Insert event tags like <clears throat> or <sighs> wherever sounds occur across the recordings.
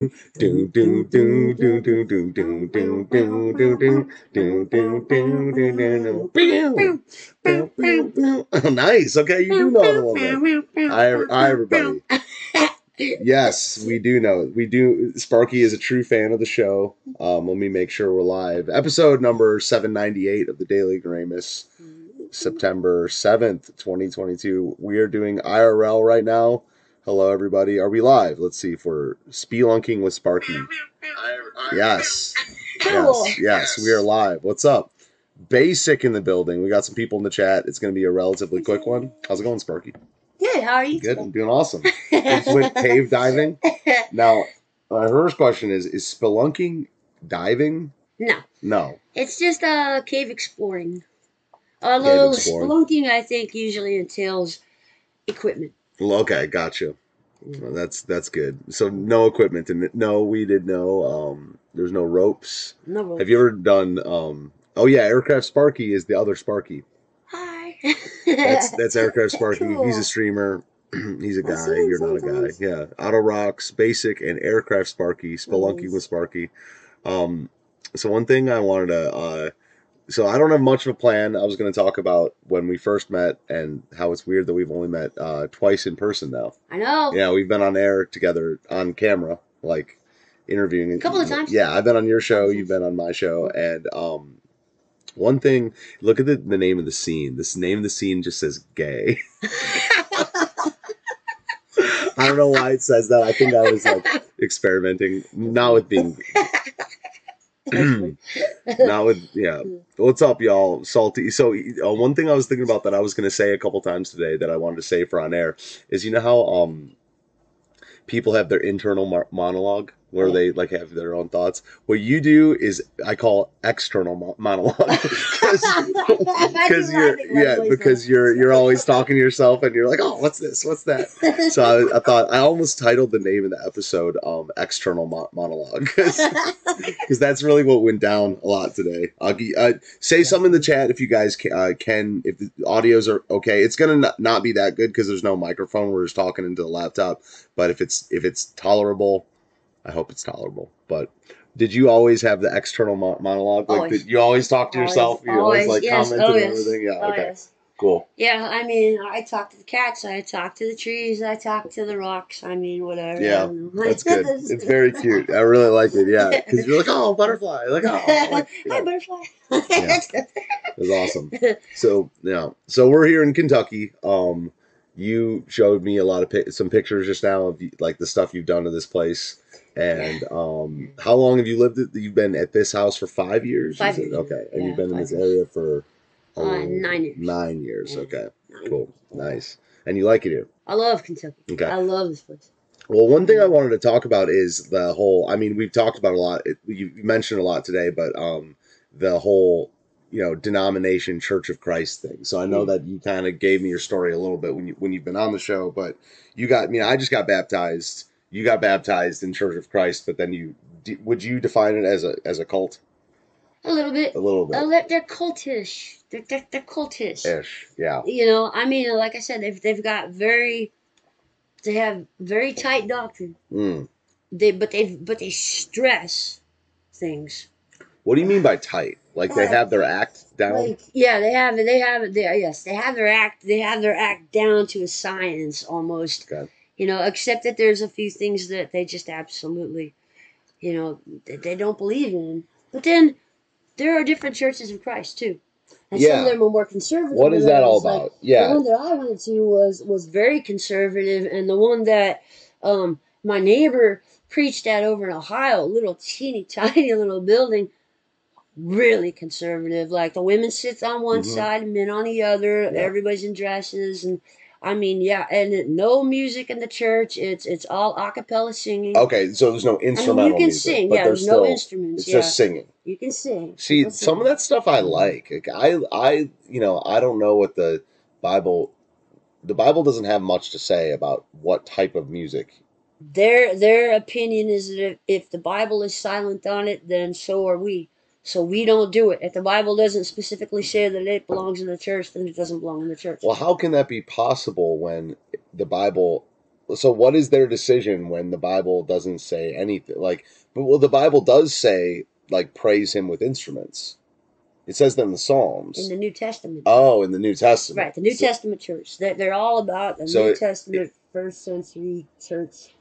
Do do do do do do do do do do do do do do do do do. Nice. Okay, you do know it little bit. Hi, hi, everybody. Yes, we do know. We do. Sparky is a true fan of the show. Um, let me make sure we're live. Episode number seven ninety eight of the Daily Ignoramus, September seventh, twenty twenty two. We are doing IRL right now. Hello, everybody. Are we live? Let's see if we're spelunking with Sparky. Yes. Cool. Yes, yes, we are live. What's up? Basic in the building. We got some people in the chat. It's going to be a relatively quick one. How's it going, Sparky? Good. How are you? Good. I'm doing awesome. It's with cave diving. <laughs> Now, my first question is: Is spelunking diving? no, No. it's just uh cave exploring. Although exploring. spelunking, I think usually entails equipment. Well, okay, gotcha. Well, that's that's good. So no equipment and no, we did no. Um, there's no ropes. No. rope. Have you ever done? Um, oh yeah, aircraft Sparky is the other Sparky. Hi. That's <laughs> that's aircraft Sparky. He's a streamer. <clears throat> He's a guy. You're not a guy. sometimes. Yeah. Auto Rocks, Basic, and Aircraft Sparky. Spelunking Nice. with Sparky. Um, so one thing I wanted to. Uh, so I don't have much of a plan. I was going to talk about when we first met and how it's weird that we've only met uh, twice in person now. I know. Yeah, we've been on air together on camera, like interviewing. A couple of times. Yeah, I've been on your show. You've been on my show, and um, one thing. Look at the, the name of the scene. This name of the scene just says "gay." <laughs> I don't know why it says that. I think I was like <laughs> experimenting, not with being, <clears throat> not with yeah. What's up, y'all? Salty. So uh, one thing I was thinking about that I was going to say a couple times today that I wanted to say for on air is you know how um people have their internal mar- monologue where Yeah. they like have their own thoughts. What you do is I call external mo- monologue <laughs> <laughs> because you're yeah because you're you're always talking to yourself and you're like oh what's this what's that <laughs> so I, I thought I almost titled the name of the episode um external mo- monologue because that's really what went down a lot today. I'll uh, say some in the chat if you guys can, uh, can if the audios are okay. It's gonna not, not be that good because there's no microphone. We're just talking into the laptop. But if it's if it's tolerable, I hope it's tolerable. But did you always have the external mo- monologue? Like Always. did you always talk to Always, yourself? You always, always, like yes, commented oh, and everything. Yeah. Oh, okay. Cool. Yeah, I mean, I talk to the cats, I talk to the trees, I talk to the rocks. I mean, whatever. Yeah, I don't know. That's good. It's very cute. I really like it. Yeah, because you're like, oh, butterfly. Like, oh, <laughs> like, Hi, butterfly. Yeah. <laughs> It was awesome. So yeah, so we're here in Kentucky. Um, you showed me a lot of pic- some pictures just now of like the stuff you've done to this place. And um, how long have you lived? At, you've been at this house for five years. Five years. Okay, and Yeah, you've been in this years. area for Uh, oh, nine years. Nine years. Yeah. Okay, cool, nice. And you like it here? I love Kentucky. Okay. I love this place. Well, one thing I wanted to talk about is the whole. I mean, we've talked about a lot. It, you mentioned a lot today, but um, the whole you know denomination Church of Christ thing. So I know Mm. that you kind of gave me your story a little bit when you when you've been on the show, but you got. I mean, I just got baptized. You got baptized in Church of Christ, but then you would you define it as a as a cult? A little bit. A little A bit li- they're cultish. They're, they're, they're cultish. ish. Yeah. You know, I mean, like I said, they've, they've got very, they have very tight doctrine. Mm. They but they but they stress things. What do you mean by tight? Like they have their act down? Like yeah, they have they have they yes they have their act they have their act down to a science almost. Okay. You know, except that there's a few things that they just absolutely, you know, they, they don't believe in. But then there are different churches of Christ too, and some of them are more conservative. What is that all others, like, about? Yeah. The one that I went to was was very conservative, and the one that um my neighbor preached at over in Ohio, a little teeny <laughs> tiny little building, really conservative. Like the women sit on one Mhm. side, men on the other. Yeah. Everybody's in dresses, and I mean, yeah, and no music in the church. It's it's all a cappella singing. Okay, so there's no I mean, instrumental you can music, sing. but Yeah, there's no still instruments. it's yeah, just singing. you can sing. See, some of that stuff I like. Like I, I, you know, I don't know what the Bible. The Bible doesn't have much to say about what type of music. Their their opinion is that if the Bible is silent on it, then so are we. So we don't do it. If the Bible doesn't specifically say that it belongs in the church, then it doesn't belong in the church. Well, how can that be possible when the Bible so what is their decision when the Bible doesn't say anything? Like, but well, the Bible does say like praise Him with instruments. It says that in the Psalms. In the New Testament. oh, in the New Testament. Right, the New So- Testament church. They're, they're all about the So New it- Testament, first century church.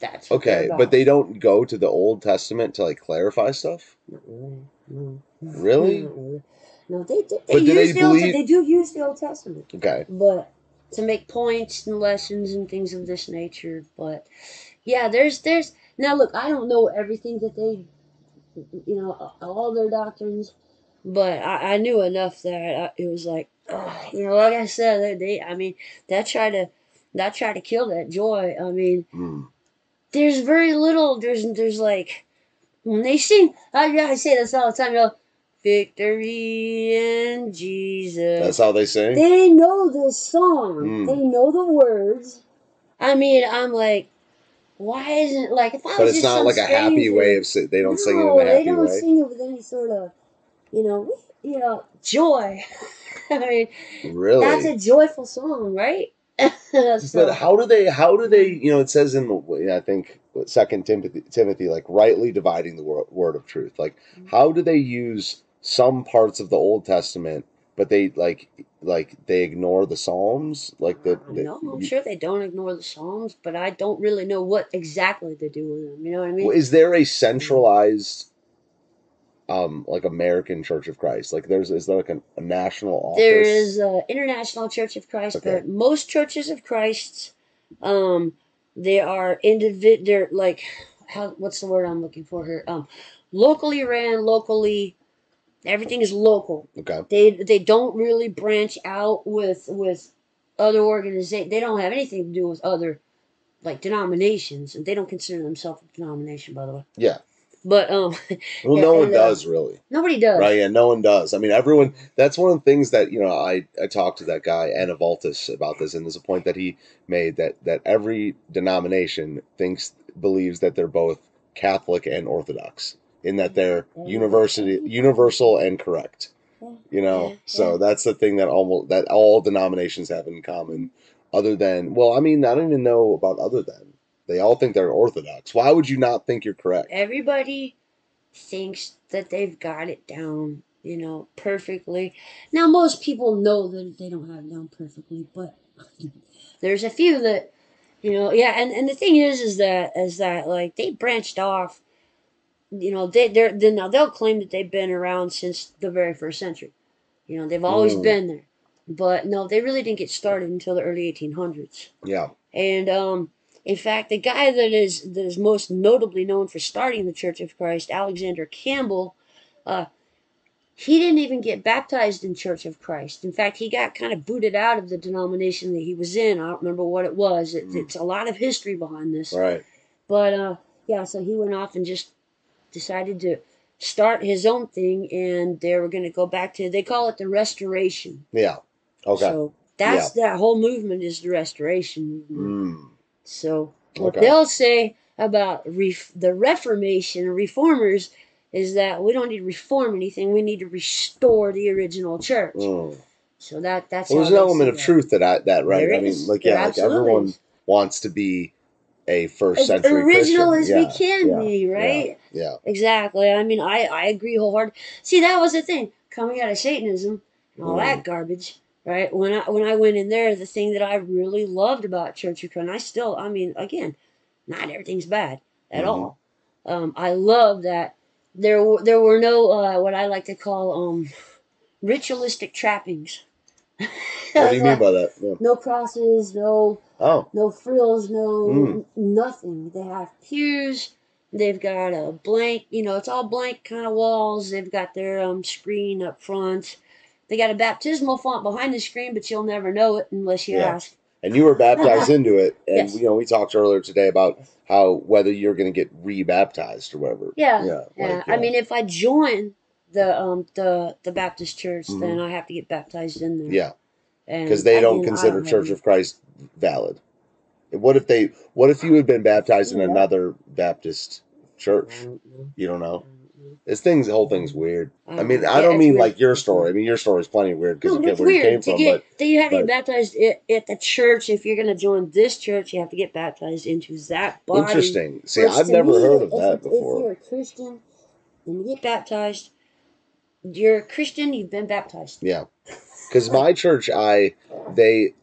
That's Okay, but they don't go to the Old Testament to like clarify stuff. Really. No. Really? Not really. No, they do. They But do use they the Old, believe- They do use the Old Testament, Okay. but to make points and lessons and things of this nature. But yeah, there's there's now look. I don't know everything that they, you know, all their doctrines, but I, I knew enough that I, it was like, you know, like I said, they, they I mean, that tried to that try to kill that joy. I mean, Mm. there's very little. There's there's like when they sing. I I say this all the time. You know, victory in Jesus. That's how they sing. they know this song. Mm. They know the words. I mean, I'm like, why isn't like if I but was it's just not like a happy way of they don't sing it in a happy they don't way. sing it with any sort of, you know, you know, joy. <laughs> I mean, really? that's a joyful song, right? <laughs> so, But how do they? How do they? You know, it says in the I think Second Timothy, Timothy, like rightly dividing the word, word of truth. Like, Mm-hmm. how do they use some parts of the Old Testament, but they like like they ignore the Psalms? Like the, the no, I'm sure they don't ignore the Psalms, but I don't really know what exactly they do with them. You know what I mean? is there a centralized, um, like American Church of Christ? Like, there's is there like a, a national office? There is uh, International Church of Christ, Okay. but most churches of Christ, um, they are individ. They're like, how? What's the word I'm looking for here? Um, locally ran, locally. Everything is local. Okay. They they don't really branch out with with other organizations. They don't have anything to do with other like denominations, and they don't consider themselves a denomination, by the way. Yeah. But um, <laughs> Well, Yeah, no one uh, does really. nobody does. Right, yeah, no one does. I mean, everyone. That's one of the things that you know. I I talked to that guy Anna Valtis about this, and there's a point that he made that that every denomination thinks believes that they're both Catholic and Orthodox, in that they're university universal and correct. You know, yeah, so yeah. that's the thing that almost that all denominations have in common. Other than, well, I mean, I don't even know about other than. They all think they're Orthodox. Why would you not think you're correct? everybody thinks that they've got it down, you know, perfectly. Now, most people know that they don't have it down perfectly, but <laughs> there's a few that, you know, yeah. And, and the thing is, is that is that like they branched off. You know, they they're then now they'll claim that they've been around since the very first century. You know, they've always Mm. been there, but no, they really didn't get started until the early 1800s. Yeah. And um, in fact, the guy that is that is most notably known for starting the Church of Christ, Alexander Campbell, uh, he didn't even get baptized in Church of Christ. In fact, he got kind of booted out of the denomination that he was in. I don't remember what it was. It, Mm. It's a lot of history behind this. Right. But uh, yeah, so he went off and just decided to start his own thing, and they were going to go back to they call it the Restoration. Yeah. Okay. So that's that whole movement is the Restoration. Mm. So what Okay. they'll say about ref- the Reformation or reformers is that we don't need to reform anything. We need to restore the original church. Mm. So that that's Well, there's an element of that. truth that I, that right? There I mean, is. like There yeah, like everyone is. wants to be a first as century original Christian. as yeah, we can yeah, be, right? Yeah. Exactly. I mean, I I agree wholeheartedly. See, that was the thing coming out of Satanism and all Mm. that garbage. Right when I when I went in there, the thing that I really loved about Church of Christ, and I still, I mean, again, not everything's bad at Mhm. all. Um, I love that there were there were no uh, what I like to call um, <laughs> ritualistic trappings. What do you mean by that? Yeah. no crosses, no Oh, no frills, no Mm. nothing. They have pews. They've got a blank, you know, it's all blank kind of walls. They've got their um, screen up front. They got a baptismal font behind the screen, but you'll never know it unless you Yeah. ask. and you were baptized <laughs> into it, and Yes. you know we talked earlier today about how whether you're going to get rebaptized or whatever. Yeah, Yeah. Yeah, like, I mean, if I join the um the the Baptist church, Mhm. then I have to get baptized in there. yeah, because they don't again, I consider have Church any- of Christ valid. What if they? What if you had been baptized in Yeah. another Baptist church? I don't. You don't know. This thing's the whole thing's weird. I mean, mm-hmm. I don't mean weird. like your story. I mean, your story's plenty weird because No, you get where you came weird to from. get But you have to get baptized at, at the church. If you're going to join this church, you have to get baptized into that body. interesting. See, Which I've never me, heard of if- that before. If you're a Christian and you get baptized, you're a Christian. You've been baptized. Yeah, because my church, I they,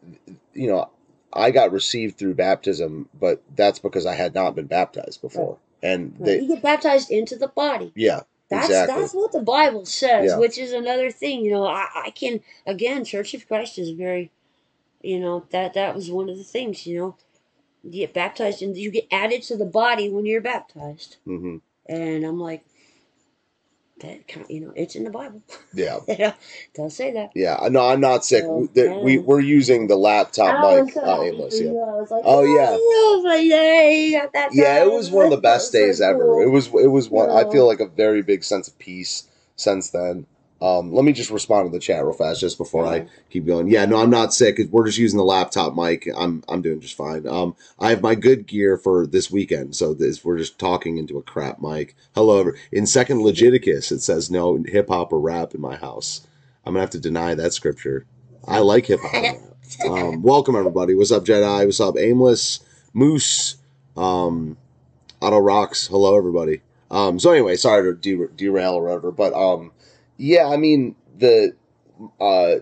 you know, I got received through baptism, but that's because I had not been baptized before, and they, you get baptized into the body. yeah, That's exactly. that's what the Bible says, Yeah. which is another thing. You know, I, I can again, Church of Christ is very, you know, that that was one of the things. You know, you get baptized and you get added to the body when you're baptized. hmm And I'm like, that kind you know, it's in the Bible. Yeah, <laughs> it does say that. yeah. No, I'm not sick. That we yeah. we're using the laptop mic. so Uh, aimless, yeah. Was like, Oh, yeah. I was like, yeah, Yeah, it was one of the best was so days ever. It was it was one I feel like a very big sense of peace since then. Um, let me just respond to the chat real fast just before I keep going. Yeah, no, I'm not sick. We're just using the laptop mic. I'm I'm doing just fine. Um, I have my good gear for this weekend, so this we're just talking into a crap mic. Hello, in Second Legiticus it says no hip hop or rap in my house. I'm gonna have to deny that scripture. I like hip hop. Um, <laughs> welcome everybody. What's up, Jedi? What's up, Aimless Moose? Um, Auto Rocks. Hello, everybody. Um, so anyway, sorry to der- derail or whatever, but um, yeah, I mean the uh,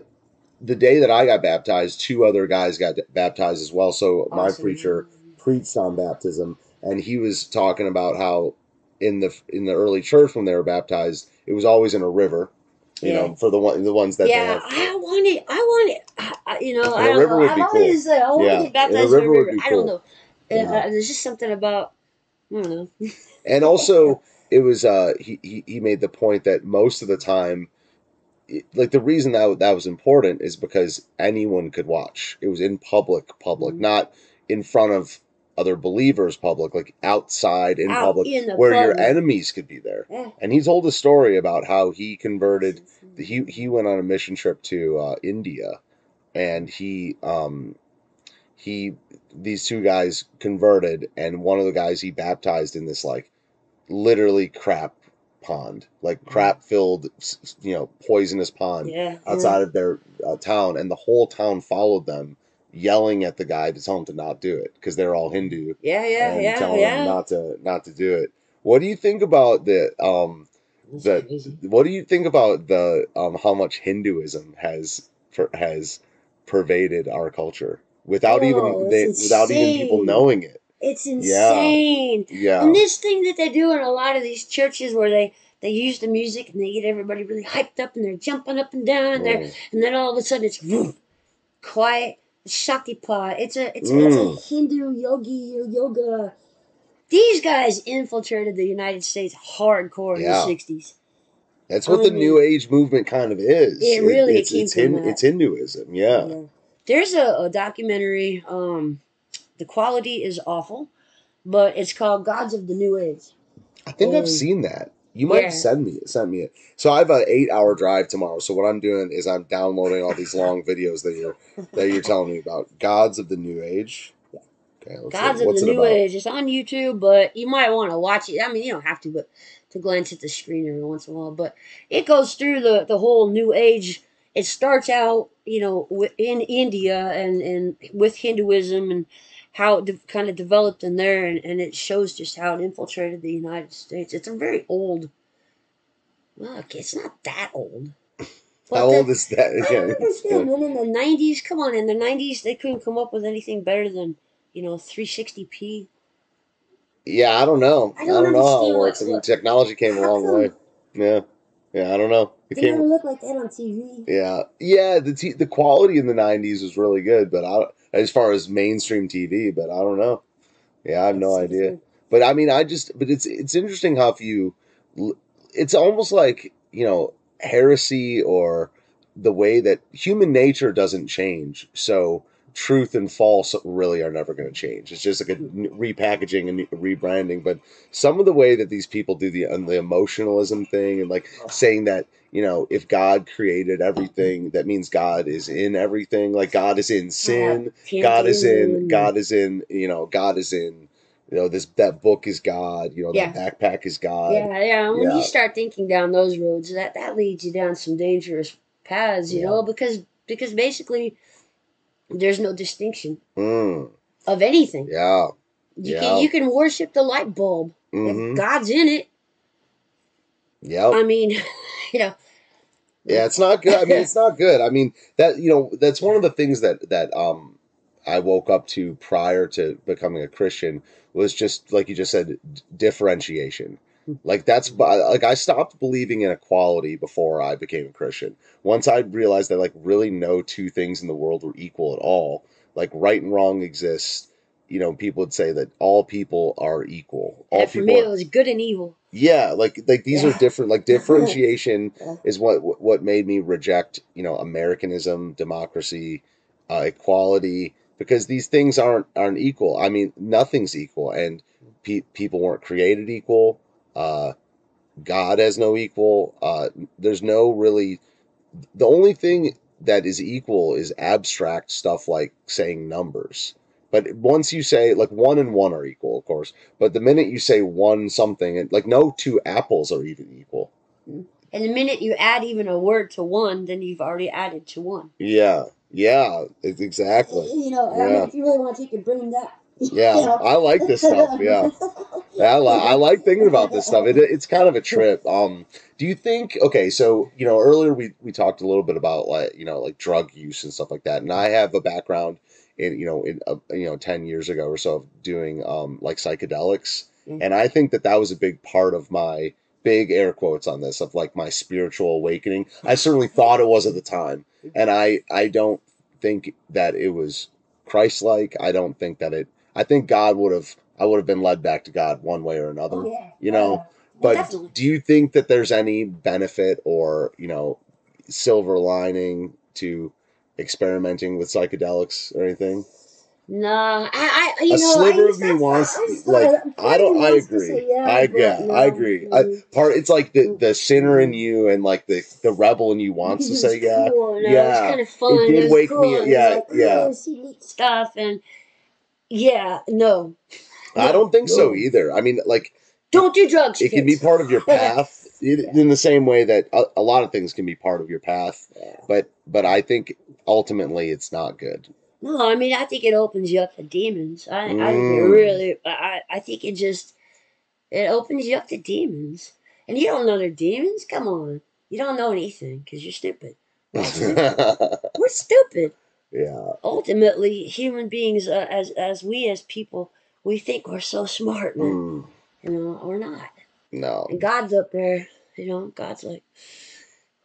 the day that I got baptized, two other guys got baptized as well. So my preacher preached on baptism, and he was talking about how in the in the early church when they were baptized, it was always in a river. You Yeah. know, for the one the ones that they yeah. I want it. I want it. I, I, you know, I a don't river know. would I've be always said I want Yeah, to get and a baptized in a river would river. I don't cool. know. Uh, Yeah. uh, there's just something about. I don't know. and also <laughs> it was uh he, he he made the point that most of the time like the reason that that was important is because anyone could watch it was in public public Mhm. not in front of other believers public like outside in Out public in where your enemies could be there Yeah. and he told a story about how he converted he he went on a mission trip to uh, India, and he um he these two guys converted, and one of the guys he baptized in this like literally crap pond, like crap filled you know poisonous pond Yeah. outside of their uh, town, and the whole town followed them, yelling at the guy to tell him to not do it because they're all Hindu Yeah. Yeah. and Yeah. telling Yeah. them not to not to do it. What do you think about the um the what do you think about the um how much Hinduism has per, has pervaded our culture without Oh, even they, without even people knowing it? It's insane. Yeah. And this thing that they do in a lot of these churches where they they use the music and they get everybody really hyped up and they're jumping up and down and they're Mm. and then all of a sudden it's woof, quiet Shaktipat. It's a it's a, it's Mm. a Hindu yogi yoga. These guys infiltrated the United States hardcore in the sixties. That's what the I mean- New Age movement kind of is. It really it's, came it's, from Hin- that. it's Hinduism. Yeah. There's a, a documentary. Um, the quality is awful, but it's called Gods of the New Age. I think Um, I've seen that. You might yeah. have sent me sent me it. So I have an eight hour drive tomorrow. So what I'm doing is I'm downloading all these long videos that you're that you're telling me about. Gods of the New Age. Okay. Gods of What's the New about? Age. It's on YouTube, but you might want to watch it. I mean, you don't have to, but to glance at the screen every once in a while. But it goes through the, the whole New Age. It starts out, you know, in India and, and with Hinduism and how it de- kind of developed in there, and, and it shows just how it infiltrated the United States. It's a very old. Look, it's not that old. How the- old is that? I don't understand, man. In the nineties, come on, in the nineties, they couldn't come up with anything better than you know 360p. Yeah, I don't know. I I don't don't, know how it works. I mean, technology came a long way. Yeah, yeah. I don't know. It They never came. look like that on TV. Yeah, yeah. The t- the quality in the '90s was really good, but I as far as mainstream TV, but I don't know. Yeah, I have no idea. But I mean, I just. But it's it's interesting how if you, it's almost like you know heresy or the way that human nature doesn't change. So truth and false really are never going to change. It's just like a hmm. repackaging and rebranding. But some of the way that these people do the um, the emotionalism thing and like saying that you know if God created everything, that means God is in everything. Like God is in sin. God is in. God is in. You know. God is in You know, this that book is God. You know, Yeah. that backpack is God. Yeah, yeah. When yeah. you start thinking down those roads, that that leads you down some dangerous paths, you Yeah. know, because because basically there's no distinction Mm, of anything. yeah. You Yeah. can you can worship the light bulb. hmm If God's in it, Yeah. I mean, <laughs> you know. Yeah, it's not good. I mean, it's <laughs> not good. I mean, that you know, that's one of the things that that um I woke up to prior to becoming a Christian was just like you just said d- differentiation. Like that's like I stopped believing in equality before I became a Christian. Once I realized that like really no two things in the world were equal at all. Like right and wrong exists. You know, people would say that all people are equal. All for people me, it was good and evil. yeah, like like these are different. Like <laughs> differentiation Yeah. is what what made me reject you know Americanism, democracy, uh, equality because these things aren't aren't equal. I mean, nothing's equal, and pe- people weren't created equal. Uh, God has no equal. Uh, there's no really. The only thing that is equal is abstract stuff like saying numbers. But once you say like one and one are equal, of course. But the minute you say one something, and like no two apples are even equal. And the minute you add even a word to one, then you've already added to one. Yeah, yeah, exactly. You know, I mean, if you really want to take your brain that. <laughs> Yeah, I like this stuff. Yeah, <laughs> I, li- I like thinking about this stuff. It, it's kind of a trip. Um, do you think? Okay, so you know, earlier we we talked a little bit about like you know like drug use and stuff like that, and I have a background in you know in uh, you know ten years ago or so of doing um like psychedelics, Mhm. and I think that that was a big part of my big air quotes on this of like my spiritual awakening. I certainly thought it was at the time, and I I don't think that it was Christ-like. I don't think that it. I think God would have. I would have been led back to God one way or another. Oh, yeah. You know, Uh, But definitely. do you think that there's any benefit or you know silver lining to experimenting with psychedelics or anything? Nah, I, I you A know, sliver I, of me wants like I don't. I agree. say yeah, I but, yeah. you I agree. I, mm, part. It's like the the sinner in you and like the the rebel in you wants to <laughs> say yeah. cool, know, Yeah. it's kind of fun. did was wake me- cool, and yeah, like, yeah. oh, stuff and yeah, no, I don't think so either. I mean, like don't do drugs. it can be part of your <laughs> path in, in the same way that a, a lot of things can be part of your path. Yeah. But but I think ultimately it's not good. No, I mean, I think it opens you up to demons. I, I Mm. really, I, I think it just, it opens you up to demons. And you don't know they're demons? Come on. You don't know anything because you're stupid. We're <laughs> stupid. We're stupid. yeah. Ultimately, human beings, uh, as as we as people, we think we're so smart, man. Mm, You know, we're not. no. And God's up there, you know, God's like,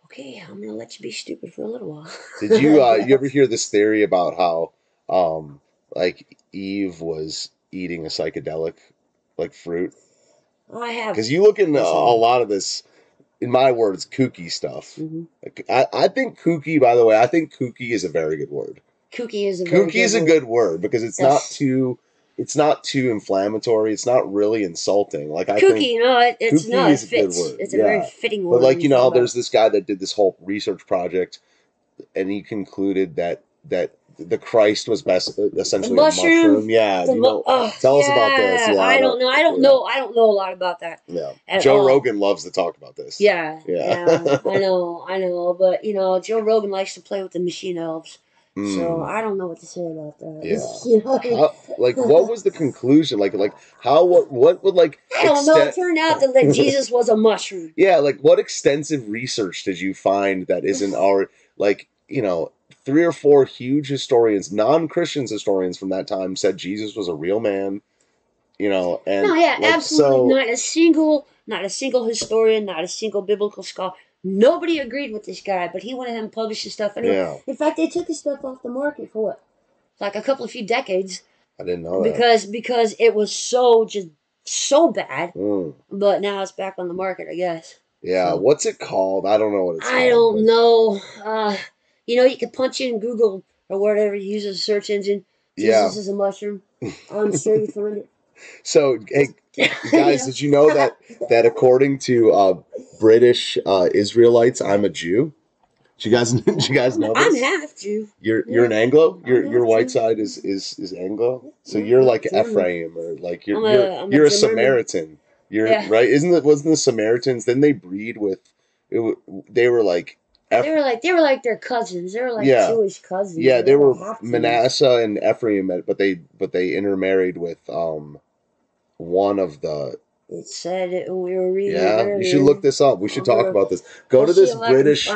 okay, I'm going to let you be stupid for a little while. <laughs> Did you uh, you ever hear this theory about how um like Eve was eating a psychedelic like fruit? I have. Because you look into a, Yes, I a lot of this, in my words, kooky stuff. Mhm. I, I think kooky, by the way, I think kooky is a very good word. Kooky is a very Kooky is a word. good word because it's not too it's not too inflammatory. It's not really insulting. Like I kooky, think no, it, it's not. It is a good fits. word, It's a very fitting word. But like you know, there's this guy that did this whole research project, and he concluded that that the Christ was best uh, essentially mushroom? a mushroom. Yeah. You know, oh, tell us about this. yeah, Yeah, I don't know. I don't yeah. know. I don't know a lot about that. yeah. Joe all. Rogan loves to talk about this. Yeah, Yeah. yeah, I <laughs> know, I know. But you know, Joe Rogan likes to play with the machine elves, so Mm. I don't know what to say about that. Yeah. <laughs> you know, How, like, what was the conclusion? Like, like how what what would like I don't know. It turned out that like, Jesus was a mushroom. <laughs> Yeah, like what extensive research did you find that isn't <sighs> our like you know three or four huge historians, non-Christians historians from that time said Jesus was a real man, you know, and No, yeah, like, absolutely so- not a single, not a single historian, not a single biblical scholar. Nobody agreed with this guy, but he went ahead and published his stuff anyway. Yeah, In fact, they took his stuff off the market for what, like a couple of few decades, I didn't know that. because because it was so just so bad. Mm. But now it's back on the market, I guess. Yeah, So- what's it called? I don't know what it's. I called, don't know. Uh, you know, you could punch in Google or whatever you use as a search engine. but- Yeah. Jesus is a mushroom. I'm sure you find it. So, hey, guys, know? did you know that that according to uh, British uh, Israelites, I'm a Jew? Do you guys? <laughs> Do you guys know this? I'm half Jew. You're you're an Anglo. Your your white Jew. side is is is Anglo. So Yeah, you're like. Ephraim or like you're a- you're, a you're a. Samaritan. You're Yeah. right. Isn't it? Wasn't the Samaritans? Then they breed with. It, they were like. Eph- They were like they were like their cousins. They were like Yeah. Jewish cousins. yeah, they were half Jews. Manasseh and Ephraim, but they but they intermarried with um one of the It said it we were reading. yeah. earlier. You should look this up. We should talk about this. Go I'll to this if I can British.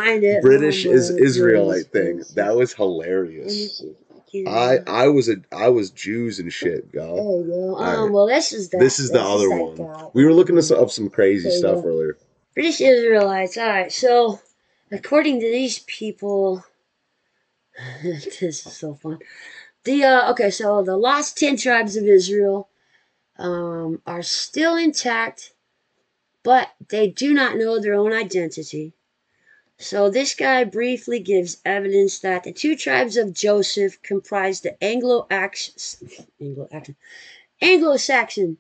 British Oh is Israelite thing. That was hilarious. I I was a I was Jews and shit, There go. you go. right. Um, well, this is that. This is the other that one. We were looking this up some crazy stuff go. earlier. British Israelites. All right. So, according to these people, <laughs> this is so fun. The uh, okay, so the lost ten tribes of Israel um, are still intact, but they do not know their own identity. So this guy briefly gives evidence that the two tribes of Joseph comprised the Anglo-Saxon, Anglo-Saxon, Anglo-Saxon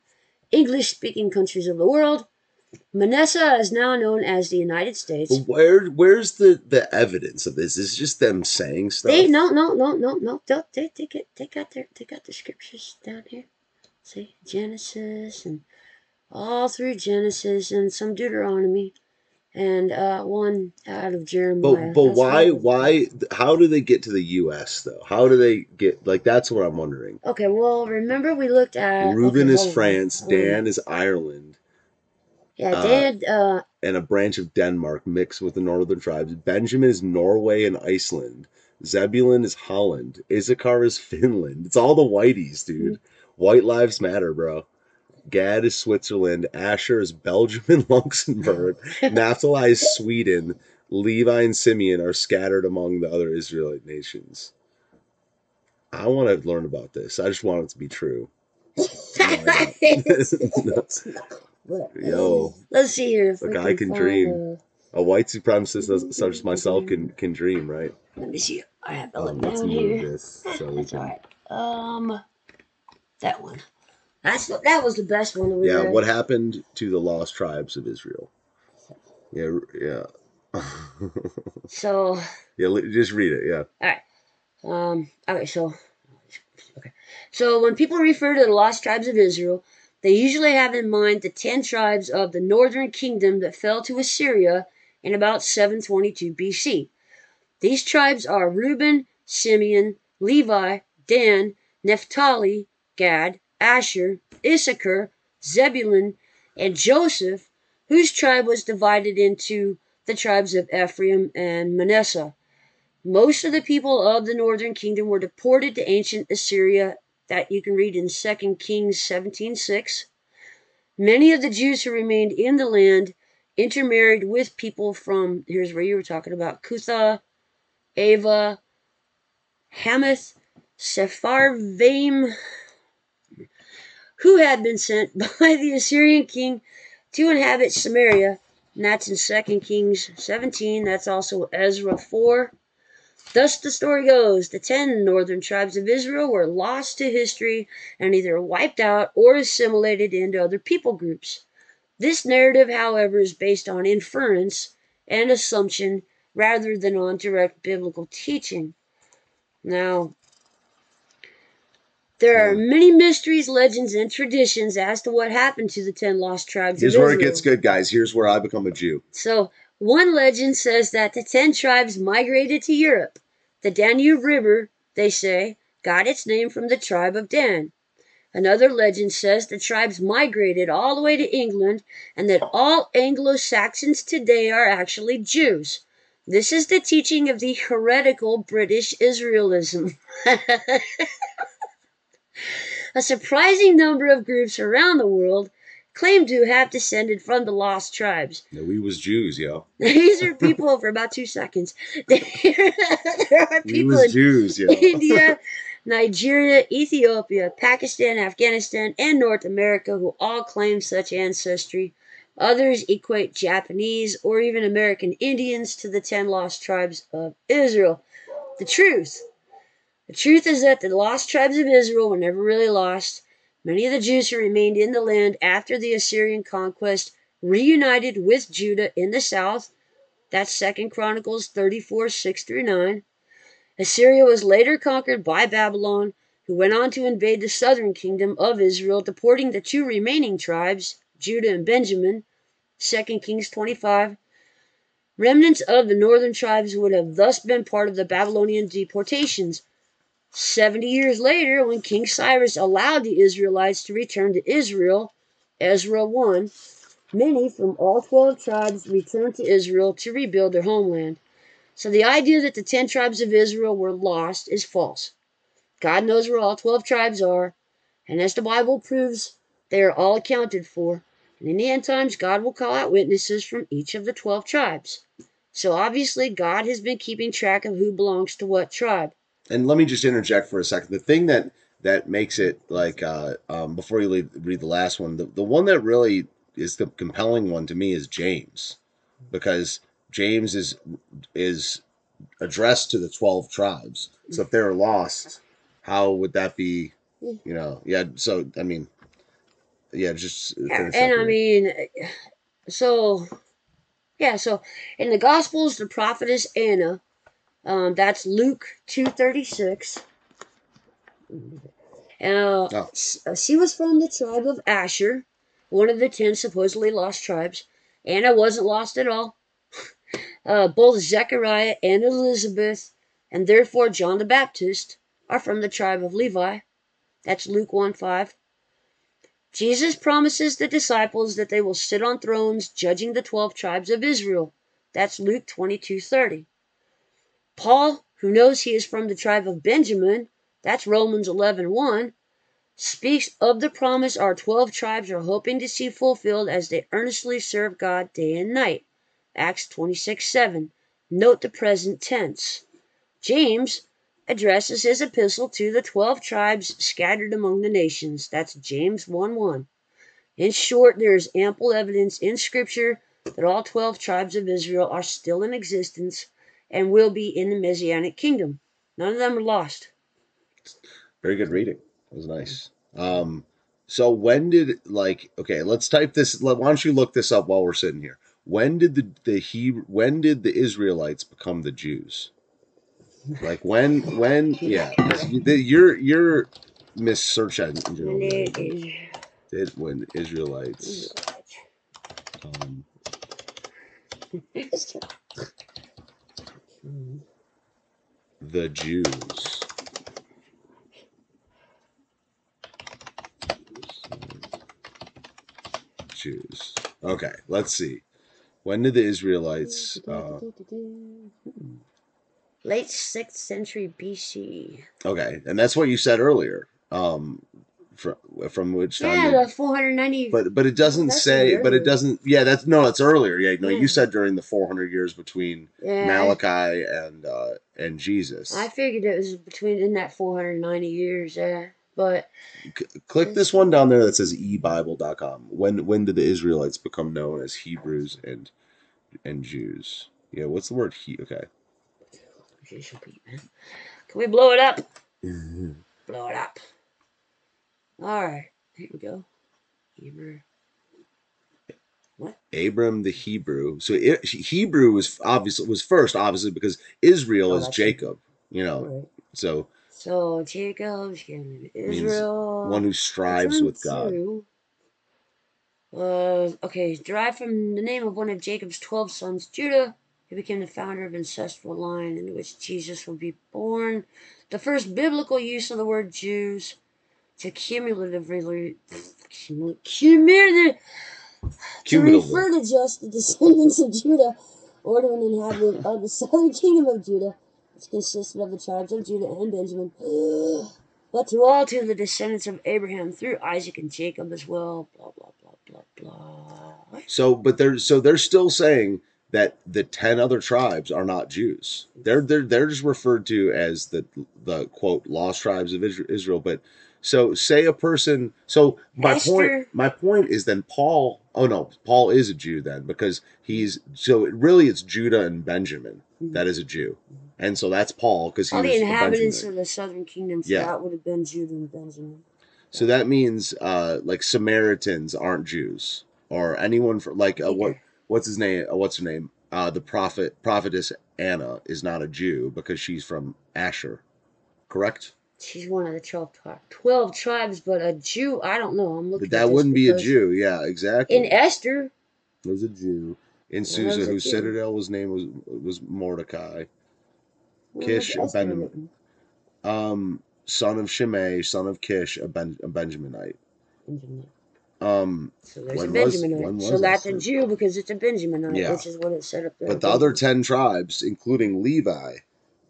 English-speaking countries of the world. Manasseh is now known as the United States. Where where's the the evidence of this? Is just them saying stuff? They no no no no no they they they get they got their they got the scriptures down here. See Genesis and all through Genesis and some Deuteronomy and uh one out of Jeremiah. But but That's why why how do they get to the U.S. though? How do they get like that's what I'm wondering. Okay, well remember we looked at Reuben okay, is on. France, on. Dan is Ireland, Yeah, uh, Dan uh and a branch of Denmark mixed with the northern tribes. Benjamin is Norway and Iceland. Zebulun is Holland. Issachar is Finland. It's all the whiteys, dude. White lives matter, bro. Gad is Switzerland. Asher is Belgium and <laughs> Luxembourg. Naphtali is Sweden. Levi and Simeon are scattered among the other Israelite nations. I want to learn about this. I just want it to be true. It's- it's not. What? Yo, Let's see here. A guy can dream. a white supremacist such as myself can can dream, right? let me see. I have to look Um, look let's down move this so we <laughs> That's can. alright. Um, that one. That's that was the best one that we Yeah, read. what happened to the lost tribes of Israel? Yeah, yeah. <laughs> So, yeah, just read it. Yeah. All right. Um, okay, so, okay, so when people refer to the lost tribes of Israel, they usually have in mind the ten tribes of the northern kingdom that fell to Assyria in about 722 BC. These tribes are Reuben, Simeon, Levi, Dan, Naphtali, Gad, Asher, Issachar, Zebulun, and Joseph, whose tribe was divided into the tribes of Ephraim and Manasseh. Most of the people of the northern kingdom were deported to ancient Assyria that you can read in 2 Kings 17:6. Many of the Jews who remained in the land intermarried with people from here's where you were talking about Cutha, Ava, Hamath, Sepharvaim, who had been sent <laughs> by the Assyrian king to inhabit Samaria. And that's in 2 Kings 17. That's also Ezra 4. Thus the story goes the ten northern tribes of Israel were lost to history and either wiped out or assimilated into other people groups. This narrative, however, is based on inference and assumption rather than on direct biblical teaching. Now, there are many mysteries, legends, and traditions as to what happened to the ten lost tribes Here's where it gets good, guys. Here's where I become a Jew. So, one legend says that the ten tribes migrated to Europe. The Danube River, they say, got its name from the tribe of Dan. Another legend says the tribes migrated all the way to England and that all Anglo Saxons today are actually Jews. This is the teaching of the heretical British Israelism. <laughs> A surprising number of groups around the world claim to have descended from the lost tribes. No, we was Jews, yo. <laughs> These are people for about two seconds. <laughs> there are We people was in Jews, yo. <laughs> India, Nigeria, Ethiopia, Pakistan, Afghanistan, and North America who all claim such ancestry. Others equate Japanese or even American Indians to the ten lost tribes of Israel. The truth. The truth is that the lost tribes of Israel were never really lost. Many of the Jews who remained in the land after the Assyrian conquest reunited with Judah in the south, That's Second Chronicles 34, 6 through 9. Assyria was later conquered by Babylon, who went on to invade the southern kingdom of Israel, deporting the two remaining tribes, Judah and Benjamin. 2 Kings 25. Remnants of the northern tribes would have thus been part of the Babylonian deportations. Seventy years later, when King Cyrus allowed the Israelites to return to Israel, Ezra 1, many from all 12 tribes returned to Israel to rebuild their homeland. So the idea that the 10 tribes of Israel were lost is false. God knows where all 12 tribes are, and as the Bible proves, they are all accounted for. And in the end times, God will call out witnesses from each of the 12 tribes. So obviously, God has been keeping track of who belongs to what tribe. And let me just interject for a second. The thing that that makes it like uh, um, before you leave, read the last one, the, the one that really is the compelling one to me is James, because James is is addressed to the twelve tribes. So if they're lost, how would that be? You know, yeah. So I mean, yeah, just and I mean, so yeah, so in the Gospels, the prophetess Anna, um, that's Luke two thirty six. Uh, oh. She was from the tribe of Asher, one of the ten supposedly lost tribes. Anna wasn't lost at all. <laughs> Uh, both Zechariah and Elizabeth, and therefore John the Baptist, are from the tribe of Levi. That's Luke 1 5. Jesus promises the disciples that they will sit on thrones judging the 12 tribes of Israel. That's Luke 22:30. Paul, who knows he is from the tribe of Benjamin, that's Romans 11:1, speaks of the promise our 12 tribes are hoping to see fulfilled as they earnestly serve God day and night. Acts 26:7. Note the present tense. James addresses his epistle to the 12 tribes scattered among the nations. That's James 1 1. In short, there is ample evidence in Scripture that all 12 tribes of Israel are still in existence and will be in the Messianic kingdom. None of them are lost. Very good reading. It was nice. Um, so when did like okay, let's type this. Why don't you look this up while we're sitting here? When did the the he when did the Israelites become the Jews? Like when when yeah, you're you're Miss Search Engine. Did when Israelites um, <laughs> the Jews. Jews. Okay, let's see. When did the Israelites? Uh, late 6th century BC. Okay, and that's what you said earlier. Um, from from which time? Yeah, the 490. But but it doesn't say. But it doesn't. Yeah, that's no, that's earlier. Yeah, no, yeah. you said during the 400 years between yeah. Malachi and uh, and Jesus. I figured it was between in that 490 years. Yeah, but C- click this one down there that says ebible.com. When when did the Israelites become known as Hebrews and and Jews? Yeah, what's the word? He okay. Can we blow it up? <laughs> Blow it up. All right. Here we go. Hebrew. What? Abram the Hebrew. So it, Hebrew was obviously was first, obviously because Israel oh, is Jacob. You know, right. so. So Jacob's Israel. One who strives with God. Uh, okay, derived from the name of one of Jacob's twelve sons, Judah. He became the founder of ancestral line in which Jesus would be born. The first biblical use of the word Jews to cumulatively cumulative to refer to just the descendants of Judah or to an inhabitant of the southern kingdom of Judah, which consisted of the tribes of Judah and Benjamin, <gasps> but to all to the descendants of Abraham through Isaac and Jacob as well. Blah blah blah blah blah. So, but they're so they're still saying that the 10 other tribes are not Jews. They're they're they're just referred to as the the quote lost tribes of Israel, but so say a person so my Esther. point my point is then Paul oh no, Paul is a Jew then because he's so it, really it's Judah and Benjamin mm-hmm. that is a Jew. And so that's Paul because all the inhabitants of the southern kingdom so yeah. that would have been Judah and Benjamin. So that means uh like Samaritans aren't Jews or anyone for like uh, what what's his name? Uh, what's her name? uh, the prophet prophetess Anna is not a Jew because she's from Asher, correct? She's one of the 12, tri- 12 tribes, but a Jew, I don't know. I'm looking But at that wouldn't be a Jew. Yeah, exactly. In Esther, was a Jew. In Susa, whose Jew. citadel was name was was Mordecai, where Kish was Benjamin. um, son of Shimei, son of Kish, a, ben, a Benjaminite. Benjamin. Um, So there's When a was- Benjaminite. when so was that's a Jew because it's a Benjaminite, Yeah. which is what it said up there. but the other ten tribes, including Levi,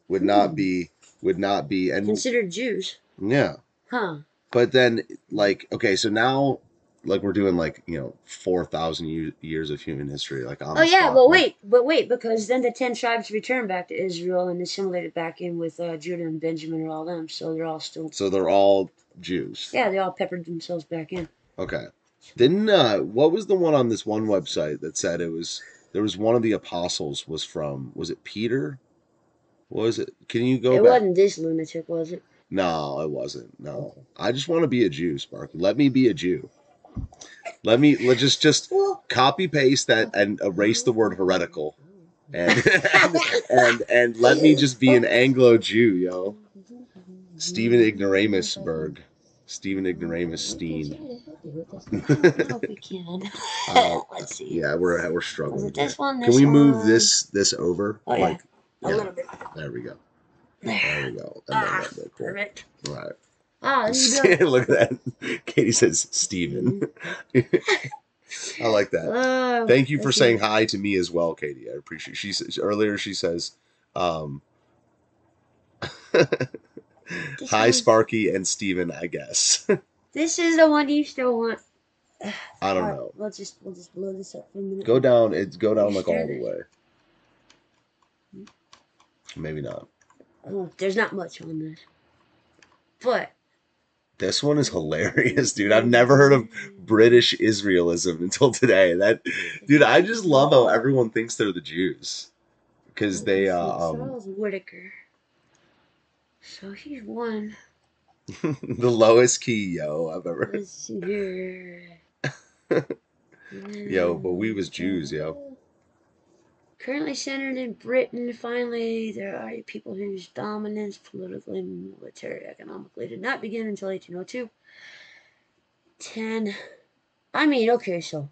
would not Hmm. be would not be and considered Jews, yeah. huh? But then, like, okay, so now, like, we're doing like you know four thousand years of human history. Like, on Oh yeah, spot. but wait, but wait, because then the ten tribes returned back to Israel and assimilated back in with uh, Judah and Benjamin and all them, so they're all still So they're all Jews. yeah, they all peppered themselves back in. Okay. Didn't uh, what was the one on this one website that said it was there was one of the apostles was from was it Peter? What was it? Can you go it back? wasn't this lunatic, was it? No, it wasn't. No. I just want to be a Jew, Sparky. Let me be a Jew. Let me let just just Well, copy paste that and erase the word heretical. And <laughs> and and let me just be an Anglo Jew, yo. Stephen Ignoramusberg. Stephen Ignoramus Steen. I hope we can. Uh, Let's see. Yeah, we're we're struggling. it this one? Can we move this this over? Oh, yeah. A yeah. little bit. There we go. There we go. Ah, cool. perfect. All right. <laughs> Go. Look at that. <laughs> Katie says Steven. <laughs> I like that. Oh, Thank you for saying hi to me as well, Katie. I appreciate. She says earlier. She says, um, "Hi, Sparky and Steven, I guess. This is the one you still want. I don't Alright, know. We'll just we'll just blow this up for a minute. Go down. It's go down like all the way. Maybe not. Oh, there's not much on this, but This one is hilarious, dude. I've never heard of British Israelism <laughs> until today. That, dude, I just love how everyone thinks they're the Jews because they, uh, um, Charles Whitaker. So he's one. <laughs> the lowest key, yo, I've ever. Let's see here. <laughs> Yo, but we was Jews, yo. Currently centered in Britain, finally, there are people whose dominance, politically, military, economically, did not begin until 1802. 10. I mean, okay, so.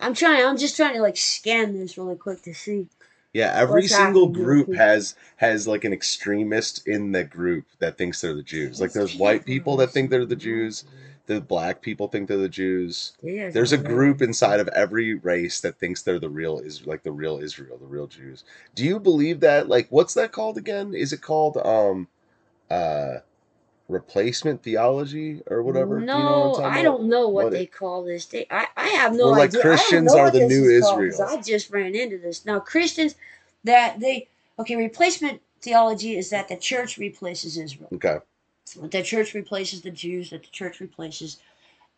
I'm trying, I'm just trying to like scan this really quick to see. Yeah, every single group has has like an extremist in the group that thinks they're the Jews. Like there's white people that think they're the Jews. The black people think they're the Jews. Yeah, There's a group inside of every race that thinks they're the real is like the real Israel, the real Jews. Do you believe that? Like, what's that called again? Is it called um, uh, replacement theology or whatever? No, you know what I don't know what, What they it- call this. They, I, I have no like idea. Christians are the new is called, Israel. I just ran into this. Now Christians, that they okay, replacement theology is that the church replaces Israel. Okay. That the church replaces the Jews. That the church replaces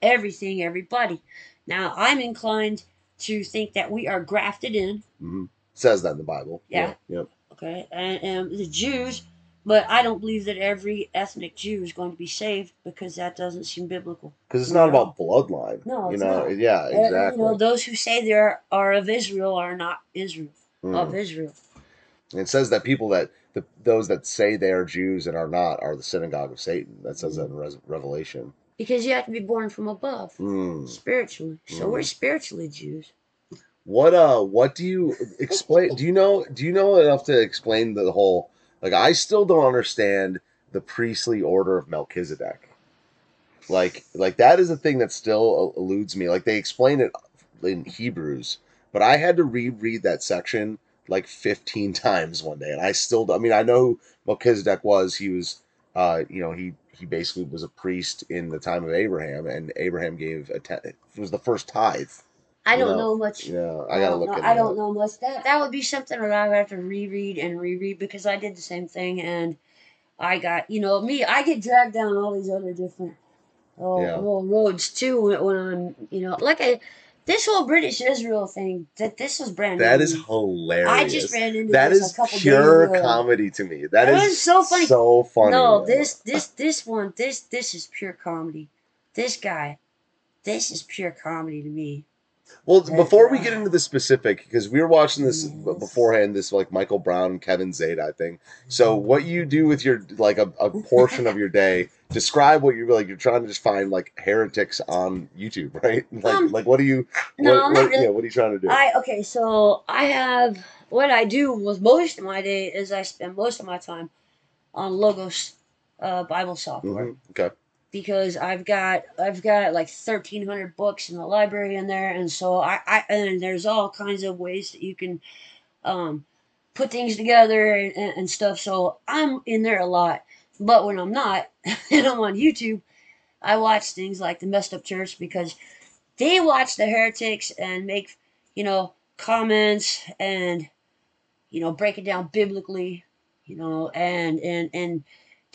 everything, everybody. Now I'm inclined to think that we are grafted in. hmm Says that in the Bible. Yeah. Yep. Okay, and, and the Jews. But I don't believe that every ethnic Jew is going to be saved because that doesn't seem biblical. Because it's not No. about bloodline. No, You know. not. Yeah. Exactly. You know, those who say they are, are of Israel are not Israel Mm. of Israel. It says that people that the, those that say they are Jews and are not are the synagogue of Satan. That says that in Res- Revelation. Because you have to be born from above, Mm. spiritually. So Mm. we're spiritually Jews. What uh? What do you explain? Do you know? Do you know enough to explain the whole? Like, I still don't understand the priestly order of Melchizedek. Like, like that is a thing that still eludes me. Like they explain it in Hebrews, but I had to reread that section like 15 <laughs> times one day, and I still. I mean, I know who Melchizedek was. He was, uh, you know, he he basically was a priest in the time of Abraham, and Abraham gave a ten, it was the first tithe. I don't know, know much. Yeah, I gotta don't look know- I don't know much. That that would be something that I would have to reread and reread because I did the same thing and I got you know me. I get dragged down all these other different oh, Yeah. roads too when, when I'm you know like I this whole British Israel thing that this was brand That new. is hilarious. I just ran into that is a couple pure comedy to me. That It is was so funny. So funny. No, this this this one this this is pure comedy. This guy, this is pure comedy to me. Well, before we get into the specific, because we were watching this beforehand, this like Michael Brown Kevin Zadai thing. So, what you do with your like a, a portion of your day? Describe what you're like. You're trying to just find like heretics on YouTube, <laughs> right? Like, Um, like what are you? no, what, I'm what- not really- yeah, what are you trying to do? I okay, so I have what I do with most of my day is I spend most of my time on Logos uh, Bible software Mhm, Okay. Because I've got I've got like thirteen hundred books in the library in there, and so I, I and there's all kinds of ways that you can um, put things together and, and, stuff. So I'm in there a lot, but when I'm not <laughs> and I'm on YouTube, I watch things like the Messed Up Church because they watch the heretics and make you know comments and you know break it down biblically, you know, and and and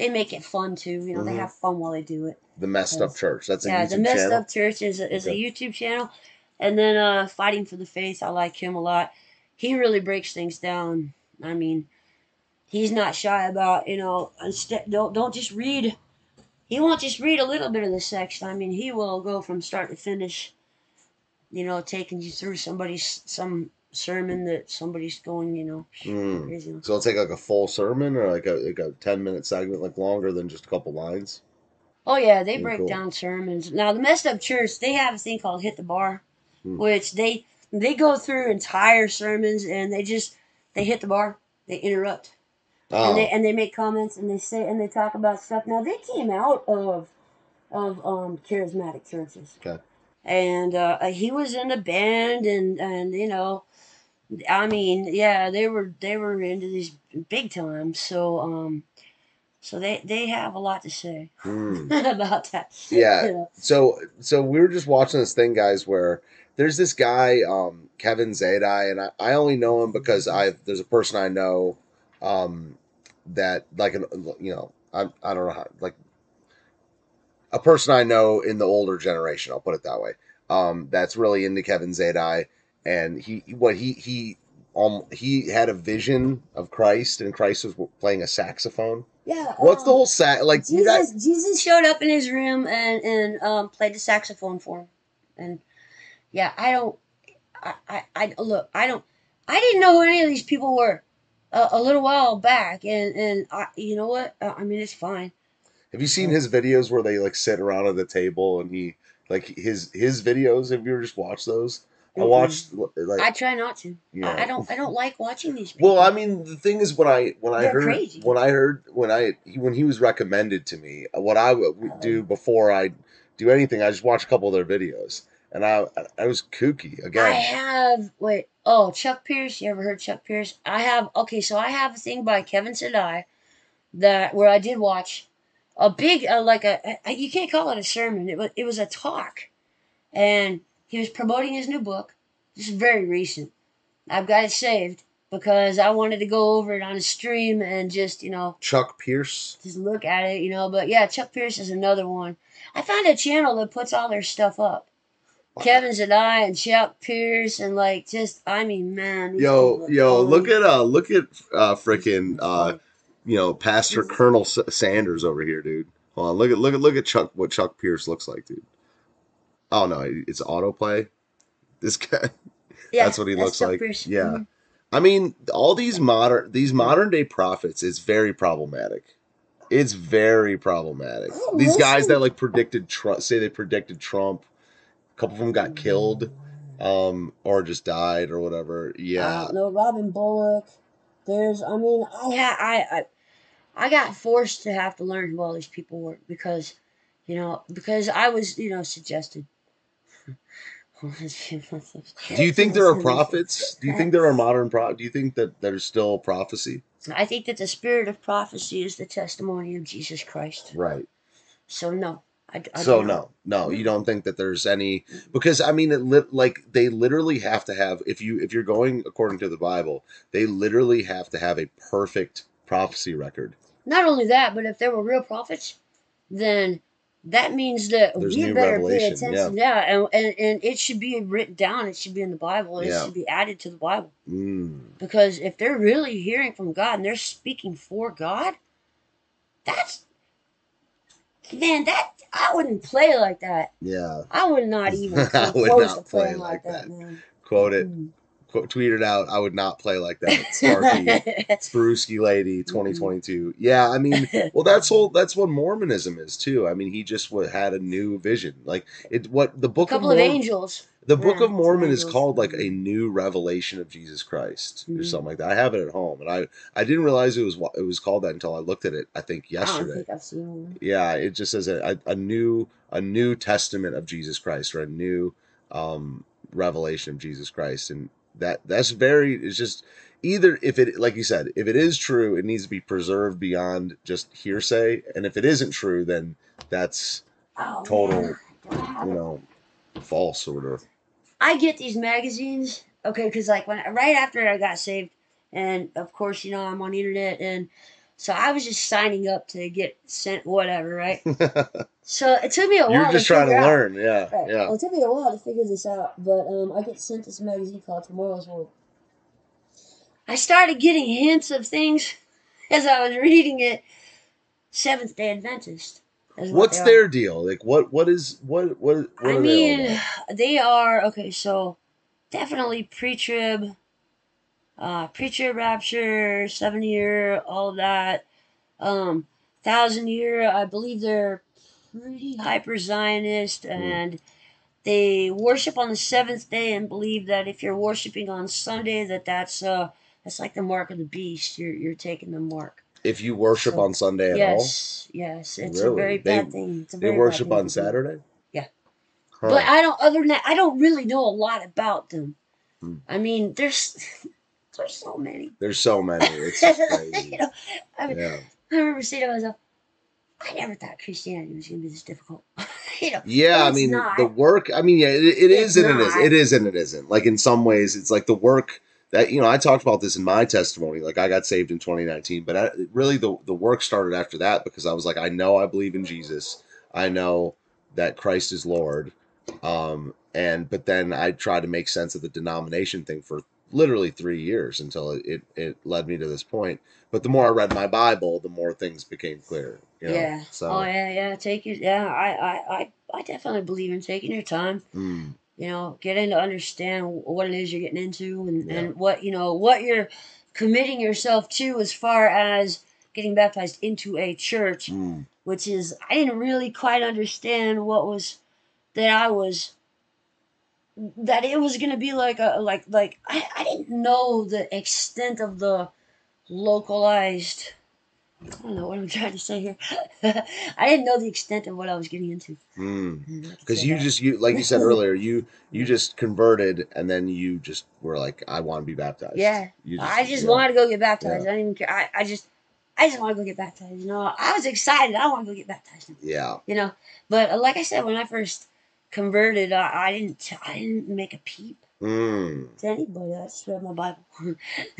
they make it fun too. You know, they Mhm. have fun while they do it The messed up church. That's a yeah, YouTube the messed channel. up church is a, is Okay. a YouTube channel, and then uh, fighting for the faith. I like him a lot. He really breaks things down. I mean, he's not shy about you know. Instead, don't don't just read. He won't just read a little bit of the section. I mean, he will go from start to finish. You know, taking you through somebody's some sermon that somebody's going. You know, Mm. crazy. So it'll take like a full sermon or like a like a ten minute segment, like longer than just a couple lines. Oh yeah, they Mm, break cool. down sermons. Now the messed up church, they have a thing called hit the bar, Hmm. which they they go through entire sermons and they just they hit the bar, they interrupt, Oh, and they and they make comments and they say and they talk about stuff. Now they came out of of um charismatic churches. Okay. And uh, he was in the band and and you know, I mean, yeah, they were they were into these big time. So um, so they they have a lot to say mm. <laughs> about that. Yeah. You know. So so we were just watching this thing, guys, where there's this guy, um, Kevin Zadai, and I, I only know him because I there's a person I know, um, that like an you know I I don't know how like a person I know in the older generation. I'll put it that way. Um, that's really into Kevin Zadai, and he what he he um he had a vision of Christ, and Christ was playing a saxophone. Yeah. What's the um, whole sax like? Guys, Jesus, Jesus showed up in his room and and um, played the saxophone for him, and yeah, I don't, I, I, I look, I don't, I didn't know who any of these people were a, a little while back, and and I, you know what? Uh, I mean, it's fine. Have you seen oh. his videos where they like sit around at the table and he like his his videos? Have you ever just watched those? I Mm-mm. watched like I try not to. yeah. I, I don't, I don't like watching these. people. Well, I mean, the thing is, when I when I They're heard crazy. when I heard when I he- when he was recommended to me, uh, what I would would oh. do before I do anything, I just watch a couple of their videos, and I I was kooky again. I have wait. Oh, Chuck Pierce. You ever heard Chuck Pierce? I have. Okay, so I have a thing by Kevin Zadai that where I did watch a big uh, like a, a you can't call it a sermon. It was it was a talk, and he was promoting his new book. This is very recent. I've got it saved because I wanted to go over it on a stream and just you know Chuck Pierce. just look at it, you know. But yeah, Chuck Pierce is another one. I found a channel that puts all their stuff up. Kevin's and I and Chuck Pierce and like just I mean man. Yo, yo, look at uh, look at uh, freaking uh, you know, Pastor Colonel S- Sanders over here, dude. Hold on, look at look at look at Chuck. What Chuck Pierce looks like, dude. Oh no, it's autoplay. This guy. <laughs> Yeah, that's what he looks Chuck like. Pierce. Yeah. Mhm. I mean, all these modern these modern day prophets is very problematic. It's very problematic. Oh, These guys that like predicted Trump, say they predicted Trump. A couple of them got killed, um, or just died or whatever. Yeah. Uh, no, Robin Bullock. There's, I mean, I I, I, I got forced to have to learn who all these people were because, you know, because I was, you know, suggested. <laughs> Do you think there are prophets? Do you think there are modern pro? Do you think that there's still prophecy? I think that the spirit of prophecy is the testimony of Jesus Christ. Right. So no, I, I so no, no, you don't think that there's any because I mean, it lit like they literally have to have if you if you're going according to the Bible, they literally have to have a perfect prophecy record. Not only that, but if there were real prophets, then that means that There's we better pay attention. Yeah, and, and and it should be written down. It should be in the Bible. It Yeah. should be added to the Bible. Mm. Because if they're really hearing from God and they're speaking for God, that's man, that I wouldn't play like that. Yeah. I would not even <laughs> I would not play like like, that. that. man. Quote it. Mm. Quote, tweet it out. I would not play like that. <laughs> Sparky. <laughs> Spruski lady 2022. Yeah, I mean, <laughs> well, that's whole. That's what Mormonism is too. I mean, he just had a new vision. Like it. What the a book couple of of angels. the book Yeah, of Mormon is called like a new revelation of Jesus Christ or Mhm. something like that. I have it at home, and I I didn't realize it was wa- it was called that until I looked at it. I think I yesterday. think I've seen one. Yeah, it just says a, a, a new a new testament of Jesus Christ or a new um, revelation of Jesus Christ, and that that's very. It's just either if it like you said, if it is true, it needs to be preserved beyond just hearsay, and if it isn't true, then that's Oh, Total, you know false or whatever. I get these magazines, okay, because like when right after I got saved, and of course you know I'm on the internet, and so I was just signing up to get sent whatever, right? <laughs> So it took me a while. You're just trying to out- learn, yeah, Right. yeah. Well, it took me a while to figure this out, but um, I get sent this magazine called Tomorrow's World. I started getting hints of things <laughs> as I was reading it. Seventh Day Adventist. what What's their deal? Like, what what is what what what I they mean, about? they are okay. So definitely pre-trib, uh, pre-trib rapture, seven year, all of that. Um, thousand year. I believe they're pretty hyper Zionist, Hmm. and they worship on the seventh day and believe that if you're worshiping on Sunday, that that's uh that's like the mark of the beast. You're you're taking the mark. If you worship So- on Sunday at all, Yes, yes, it's a Really? very They- bad thing. A they very bad worship thing on. Saturday. Yeah. Huh. But I don't. Other than that, I don't really know a lot about them. Hmm. I mean, there's there's so many. There's so many. <laughs> It's <laughs> crazy. you know, I mean, Yeah. I remember saying to myself, I never thought Christianity was going to be this difficult. <laughs> you know, Yeah, I mean not. the work. I mean, yeah, it, it is and it is. not. It is and it isn't. Like in some ways, it's like the work that you know. I talked about this in my testimony. Like I got saved in 2019, but I, really the the work started after that because I was like, I know I believe in Jesus. I know that Christ is Lord. Um, and but then I tried to make sense of the denomination thing for literally three years until it, it, it led me to this point. But the more I read my Bible, the more things became clear. You know? yeah. So Oh yeah, yeah. Take your yeah. I, I, I, I definitely believe in taking your time. mm, You know, getting to understand what it is you're getting into and, Yeah. and what you know what you're committing yourself to as far as getting baptized into a church. mm, which is I didn't really quite understand what was that I was that it was gonna be like a like like I, I didn't know the extent of the localized I don't know what I'm trying to say here. <laughs> I didn't know the extent of what I was getting into. mm. because you just you like you said <laughs> earlier you you just converted and then you just were like i want to be baptized Yeah. you I just yeah. wanted to go get baptized. I didn't even care. I, I just I just want to go get baptized. You know, I was excited. I want to go get baptized. yeah you know. But uh, like I said, when I first converted, I, I didn't I didn't make a peep mm. to anybody. I just read my Bible, <laughs>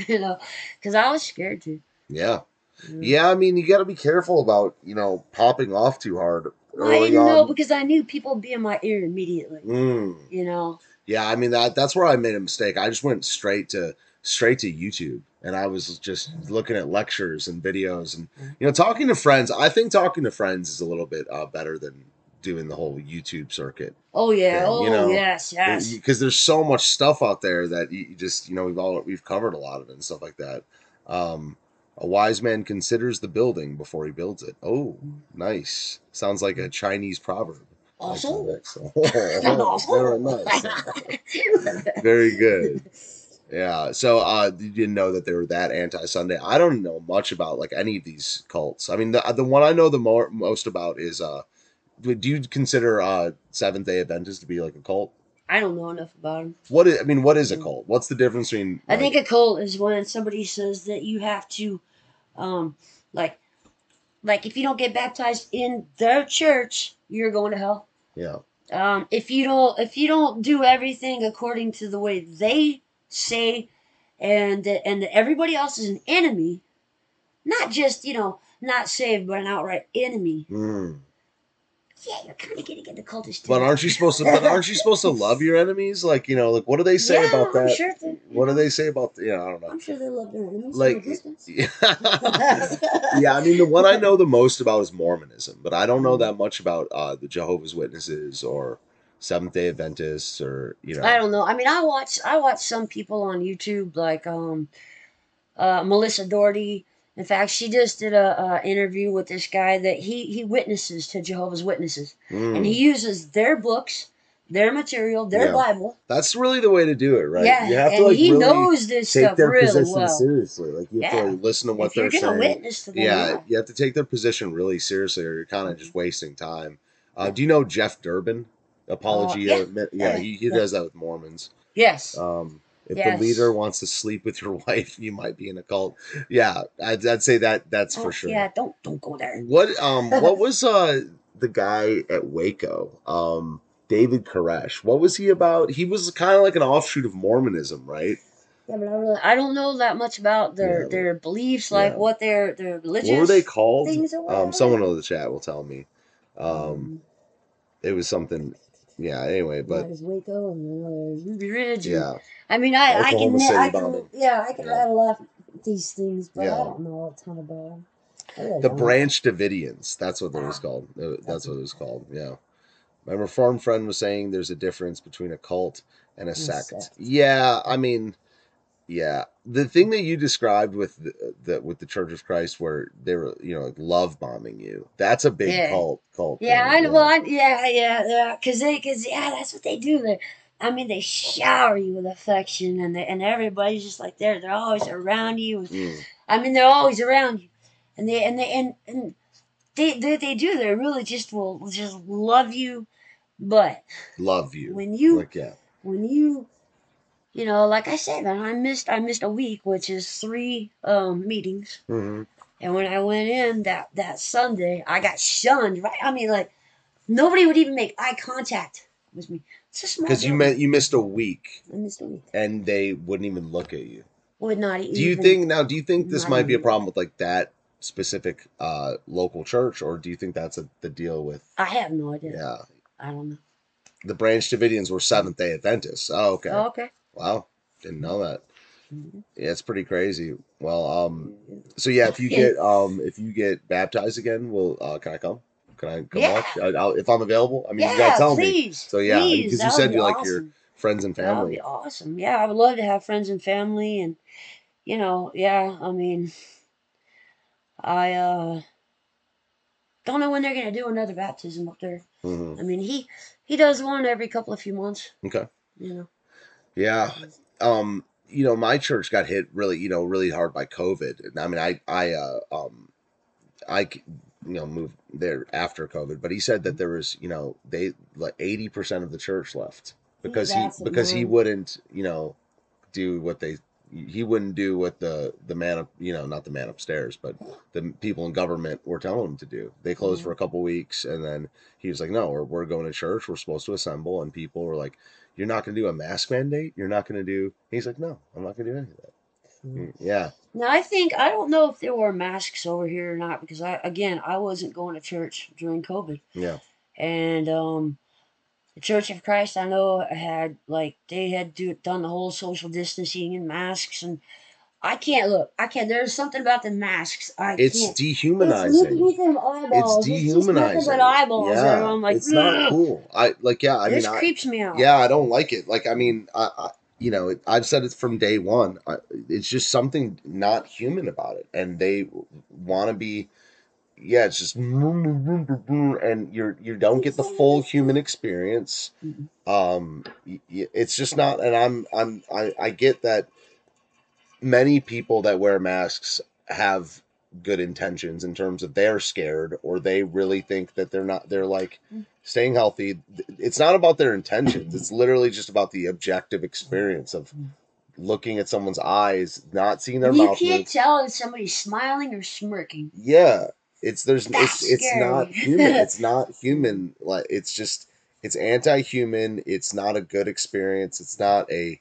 you know, because I was scared to. yeah know. yeah i mean you got to be careful about you know popping off too hard I didn't know because I knew people would be in my ear immediately. Mm. You know, yeah i mean that that's where i made a mistake i just went straight to straight to youtube and i was just looking at lectures and videos and you know talking to friends i think talking to friends is a little bit uh, better than doing the whole youtube circuit oh yeah, Yeah, oh you know, yes, yes. because there's so much stuff out there that you just you know we've all we've covered a lot of it and stuff like that. Um a wise man considers the building before he builds it. Oh nice. Sounds like a chinese proverb. Also, oh, very nice. <laughs> Very good. Yeah so uh you didn't know that they were that anti-sunday. I don't know much about like any of these cults. I mean the, the one i know the more most about is uh do you consider uh seventh day adventist to be like a cult I don't know enough about them. what is, I mean, what is a cult? What's the difference between? I think a cult is when somebody says that you have to, um, like, like if you don't get baptized in their church, you're going to hell. yeah, um, if you don't if you don't do everything according to the way they say and and everybody else is an enemy not just you know not saved but an outright enemy Mm. Yeah you're kind of getting into cultish but aren't you supposed to? But aren't you supposed to <laughs> love your enemies? Like you know, like what do they say yeah, about I'm that? sure that, What what do they say about? The, yeah, I don't know. I'm sure they love their enemies. Like, from a yeah. <laughs> yeah, I mean, the one I know the most about is Mormonism, but I don't know that much about uh, the Jehovah's Witnesses or Seventh Day Adventists or you know. I don't know. I mean, I watch I watch some people on YouTube like um, uh, Melissa Dougherty. In fact, she just did a, a interview with this guy that he he witnesses to Jehovah's Witnesses, Mm. and he uses their books, their material, their Yeah. Bible. That's really the way to do it, right? Yeah, you have and to like he really knows this take stuff their really position well. seriously. Like you have to Yeah. like, listen to what if they're saying. witness to them, yeah, you have to take their position really seriously, or you're kind of just wasting time. Uh, do you know Jeff Durbin? Apology, Uh, yeah. Yeah. yeah, he, he Yeah. does that with Mormons. yes, Um, if Yes. the leader wants to sleep with your <laughs> wife, you might be in a cult. Yeah, I'd, I'd say that that's Oh, for sure. Yeah, don't don't go there. What um <laughs> what was uh the guy at Waco? Um David Koresh. What was he about? He was kind of like an offshoot of Mormonism, right? Yeah, but I really I don't know that much about their Yeah. their beliefs, like Yeah. what their their religious. What were they called? Um someone in the chat will tell me. Um Um, it was something yeah, anyway, but there's Waco and then there's Ruby Ridge. and- yeah. I mean, I I can City I can bombing. yeah I can Yeah. rattle off these things, but Yeah. I don't know a ton about them. Really The don't. Branch Davidians. That's what it was Ah. called. Uh, That's what it was called. Yeah. My reform friend was saying there's a difference between a cult and a And sect. sect. Yeah, I mean, yeah. The thing that you described with the, the with the Church of Christ, where they were, you know, like love bombing you. That's a big Yeah. cult. Cult. Yeah, thing, I. Well, I, yeah, yeah, yeah. Cause they, cause yeah, that's what they do. They, I mean, they shower you with affection, and they, and everybody's just like there. They're always around you. And, Mm, I mean, they're always around you, and they and they and, and they, they they do. They really just will just love you, but love you. when you like yeah. when you you know like i said man i missed i missed a week which is three um meetings. Hmm and when i went in that that sunday i got shunned right? I mean like nobody would even make eye contact with me. Because you meant you missed a week, i missed a week. and they wouldn't even look at you. would not even Do you think now? Do you think this might be a problem with like that specific uh local church, or do you think that's a, the deal with? i have no idea. Yeah, i don't know. The Branch Davidians were Seventh Day Adventists. Oh, okay. oh, okay Wow, didn't know that. Mhm. Yeah, it's pretty crazy. Well, um, so yeah, if you get <laughs> um, if you get baptized again, will uh, can I come? Can I come Yeah. watch? I, I'll, if I'm available. I mean, yeah you gotta tell me. So, yeah, because you said you like your. Friends and That would family. be awesome. Yeah, I would love to have friends and family, and you know, yeah. I mean, I uh don't know when they're gonna do another baptism up there. hmm I mean, he he does one every couple of few months. Okay. You know. Yeah. Um, you know, my church got hit really, you know, really hard by COVID. And I mean, I, I, uh, um, I, you know, moved there after COVID, but he said that there was, you know, they like 80% of the church left because he, because he wouldn't, you know, do what they, he wouldn't do what the, the man, up, you know, not the man upstairs, but the people in government were telling him to do. They closed Mhm. for a couple weeks and then he was like, no, we're, we're going to church. We're supposed to assemble. And people were like, you're not going to do a mask mandate. You're not going to do. He's like, no, I'm not going to do any of that. Mm, Yeah, Now I think I don't know if there were masks over here or not because I again I wasn't going to church during COVID. yeah, and um the church of christ i know had like they had do, done the whole social distancing and masks and i can't look i can't there's something about the masks i it's can't dehumanizing. it's looking at them eyeballs It's just dehumanizing. but eyeballs yeah, i'm like it's not cool. I like, yeah, I this mean, I, creeps me out yeah, I don't like it. Like, I mean, I, I you know, it, I've said it from day one. I, it's just something not human about it, and they want to be. Yeah, it's just and you're you don't get the full human experience. Mhm. Um, it's just not, and I'm I'm I, I get that many people that wear masks have good intentions in terms of they're scared or they really think that they're not they're like Mm. staying healthy. It's not about their intentions. It's literally just about the objective experience of Mm. looking at someone's eyes not seeing their you mouth can't move. tell if somebody's smiling or smirking. Yeah it's there's That's it's it's not human. It's <laughs> not human like it's just it's anti-human. It's not a good experience. It's not a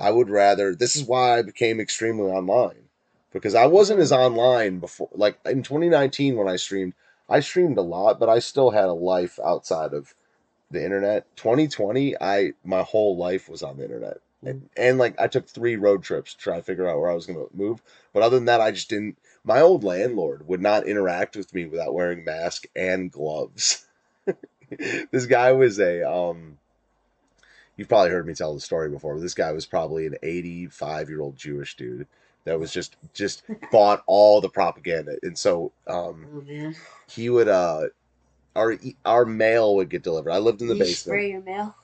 i would rather this is why i became extremely online because i wasn't as online before like in 2019 when i streamed i streamed a lot but i still had a life outside of the internet 2020 i my whole life was on the internet and, and like I took three road trips to try to figure out where I was gonna move. But other than that, I just didn't. My old landlord would not interact with me without wearing mask and gloves. <laughs> this guy was a um. You've probably heard me tell the story before, but this guy was probably an 85 year old Jewish dude that was just just <laughs> bought all the propaganda, and so um, Oh he would uh our our mail would get delivered. I lived in the you basement. spray your mail.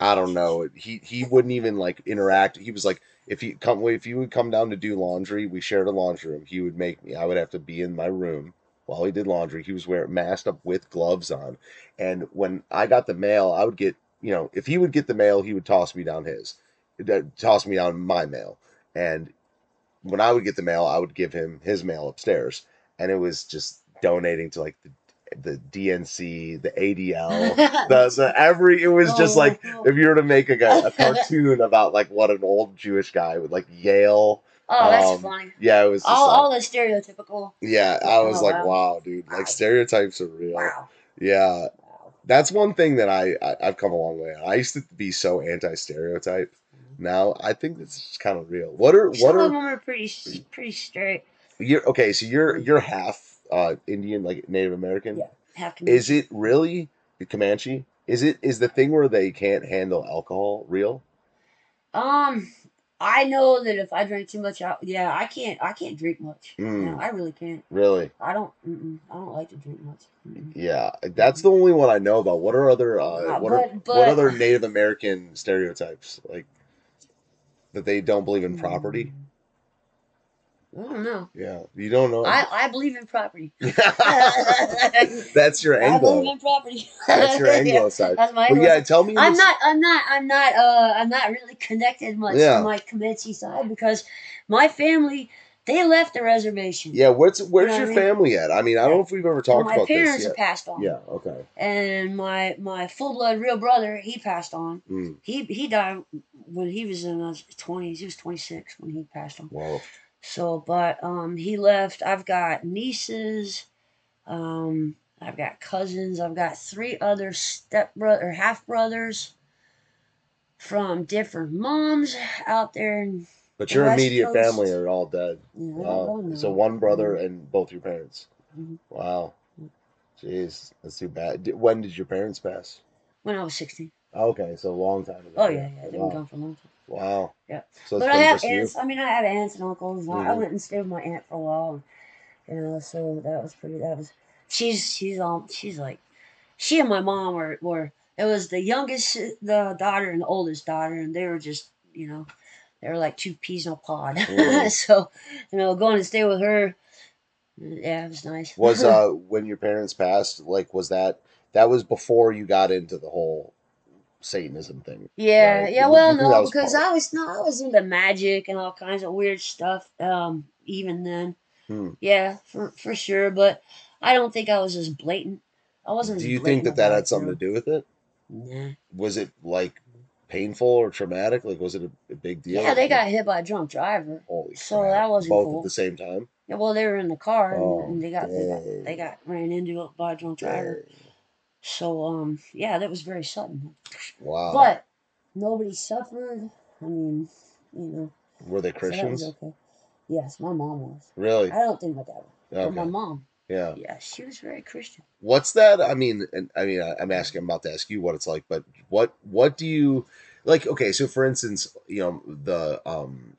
I don't know. He he wouldn't even like interact. He was like, if he come if he would come down to do laundry, we shared a laundry room. He would make me. I would have to be in my room while he did laundry. He was wearing masked up with gloves on. And when I got the mail, I would get you know if he would get the mail, he would toss me down his, uh, toss me down my mail. And when I would get the mail, I would give him his mail upstairs, and it was just donating to like the the DNC, the ADL, <laughs> the, the every. It was just Oh, like if you were to make a, a <laughs> cartoon about like what an old Jewish guy would like Yale. Oh, that's um, funny. Yeah, it was All, like- all the stereotypical. yeah. I was Oh, like, wow. wow, dude, like stereotypes are real. Wow. Yeah. That's one thing that I, I I've come a long way. I used to be so anti stereotype. Now I think it's just kind of real. What are what Some what of them are pretty pretty straight. you're okay? So you're you're half uh Indian, like Native American. Yeah. Have to Is it really the Comanche? Is it is the thing where they can't handle alcohol real? Um, I know that if I drink too much, out, yeah, I can't. I can't drink much. Mm. No, I really can't. Really? I don't. I don't like to drink much. Mm-mm. Yeah, that's the only one I know about. What are other uh, Uh, what are but- what but- other Native American stereotypes like that they don't believe in property? I don't know. Yeah, you don't know. I, I believe in property. <laughs> <laughs> that's your angle. I believe in property. That's your <laughs> Yeah, side. That's my. Well, yeah, tell me. I'm not. I'm not. I'm not. Uh, I'm not really connected much Yeah. to my Comanche side because my family they left the reservation. Yeah, what's where's know your I mean? family at? I mean, I don't know if we've ever Well, talked my about parents this have passed on. Yeah. Okay. And my my full blood real brother, he passed on. Mm, He he died when he was in his twenties. He was twenty six when he passed on. wow. So, but um, he left. I've got nieces. Um, I've got cousins. I've got three other step brother half brothers from different moms out there. And But your West immediate Coast. family are all dead. Wow. So one brother and both your parents. Mhm. Wow. Jeez, that's too bad. When did your parents pass? when I was sixteen. Okay, so a long time ago. Oh yeah, yeah, they've been Wow. gone for a long time. Wow. Yeah. So But I have just you. aunts. I mean, I have aunts and uncles. I- I Mhm. went and stayed with my aunt for a while, and, you know. So that was pretty. That was. She's she's um she's like, she and my mom were were. It was the youngest the daughter and the oldest daughter, and they were just you know, they were like two peas in a pod. Mhm. <laughs> so, you know, going to stay with her, yeah, it was nice. Was <laughs> uh when your parents passed, like was that that was before you got into the whole Satanism thing? Yeah, Right. yeah. Well, you think that no, because part- I was no, I was into magic and all kinds of weird stuff. Um, even then, Hmm. yeah, for for sure. But I don't think I was as blatant. I wasn't. Do you think that that had something to do with it? Nah. Was it like painful or traumatic? Like was it a, a big deal? Yeah, they got hit by a drunk driver. holy so crap. that wasn't both cool. at the same time. Yeah, well, they were in the car and, Oh, and they got they got they got ran into by a drunk driver. Dang. So um, yeah, that was very sudden. Wow. But nobody suffered. I mean, you know, Were they so Christians? was okay. Yes, my mom was. Really? I don't think my dad was. But my mom, Yeah. yeah, she was very Christian. What's that? I mean, and I mean, I'm asking. I'm about to ask you what it's like, but what what do you like? Okay, so for instance, you know the um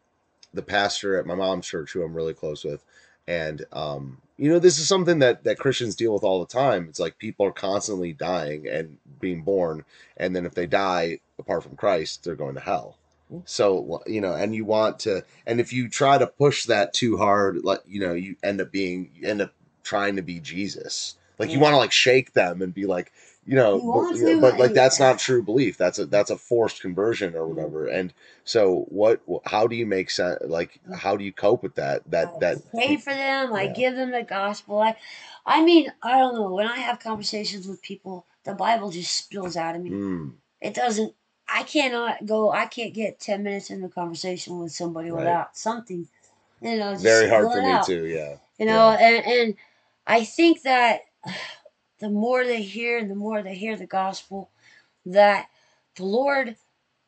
the pastor at my mom's church, who I'm really close with, and um you know this is something that that Christians deal with all the time. It's like people are constantly dying and being born, and then if they die apart from Christ, they're going to hell. Mm. So you know, and you want to, and if you try to push that too hard, like you know, you end up being, you end up trying to be Jesus. Like you want to like shake them and be like, you know, but, you know, but like that's not true belief. That's a that's a forced conversion or Mhm. whatever. And so, what? How do you make sense? Like, how do you cope with that? That I that pray for them. I give them the gospel. I, I mean, I don't know. When I have conversations with people, the Bible just spills out of me. Mm, It doesn't. I cannot go. I can't get ten minutes into a conversation with somebody Right. without something. You know, just very hard for me out. too. Yeah. You know, and and I think that the more they hear and the more they hear the gospel, that the Lord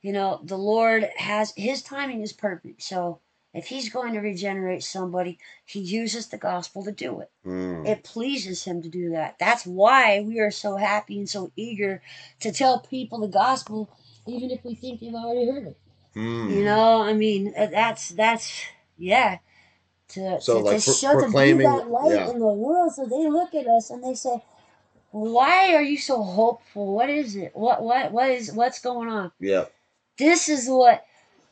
you know, the Lord has his timing is perfect. So if he's going to regenerate somebody, he uses the gospel to do it. Mm. It pleases him to do that. That's why we are so happy and so eager to tell people the gospel, even if we think they've already heard it. Mm. You know, I mean, uh, that's that's yeah. To, So, to, like, to pro- show to be that light yeah. in the world, so they look at us and they say, "Why are you so hopeful? What is it? What what what is what's going on?" Yeah. This is what,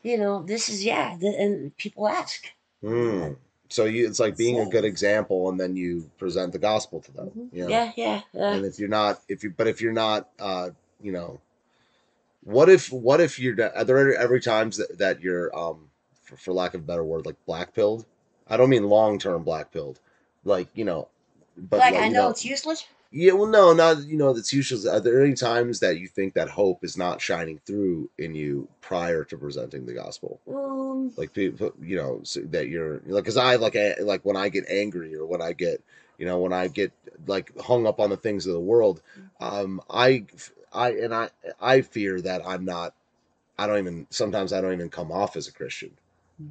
you know. This is yeah. The, and people ask. Mm. So you, it's like being a good example, and then you present the gospel to them. Mhm. You know? Yeah, yeah. yeah. And if you're not, if you, but if you're not, uh, you know, what if, what if you're, are there every times that, that you're, um, for, for lack of a better word, like black pilled? I don't mean long term black pilled, like you know, but like, like, I you know, it's useless. Yeah, well, no, not you know that's usually. Are there any times that you think that hope is not shining through in you prior to presenting the gospel? Um, Like people, you know, so that you're like, because I like, a- like when I get angry or when I get, you know, when I get like hung up on the things of the world, um, I, I, and I, I fear that I'm not. I don't even. Sometimes I don't even come off as a Christian.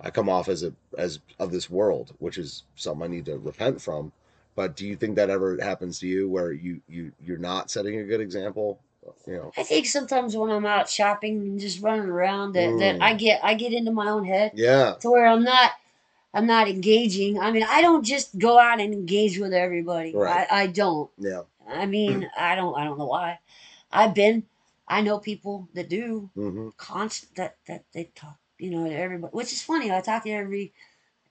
I come off as a as of this world, which is something I need to repent from. But do you think that ever happens to you where you you you're not setting a good example? You know. I think sometimes when I'm out shopping and just running around, that, Mm. that I get I get into my own head. Yeah. to where I'm not I'm not engaging. I mean, I don't just go out and engage with everybody. Right. I, I don't. Yeah. I mean, I don't I don't know why. I've been I know people that do hmm constant that that they talk, you know, to everybody which is funny. I talk to every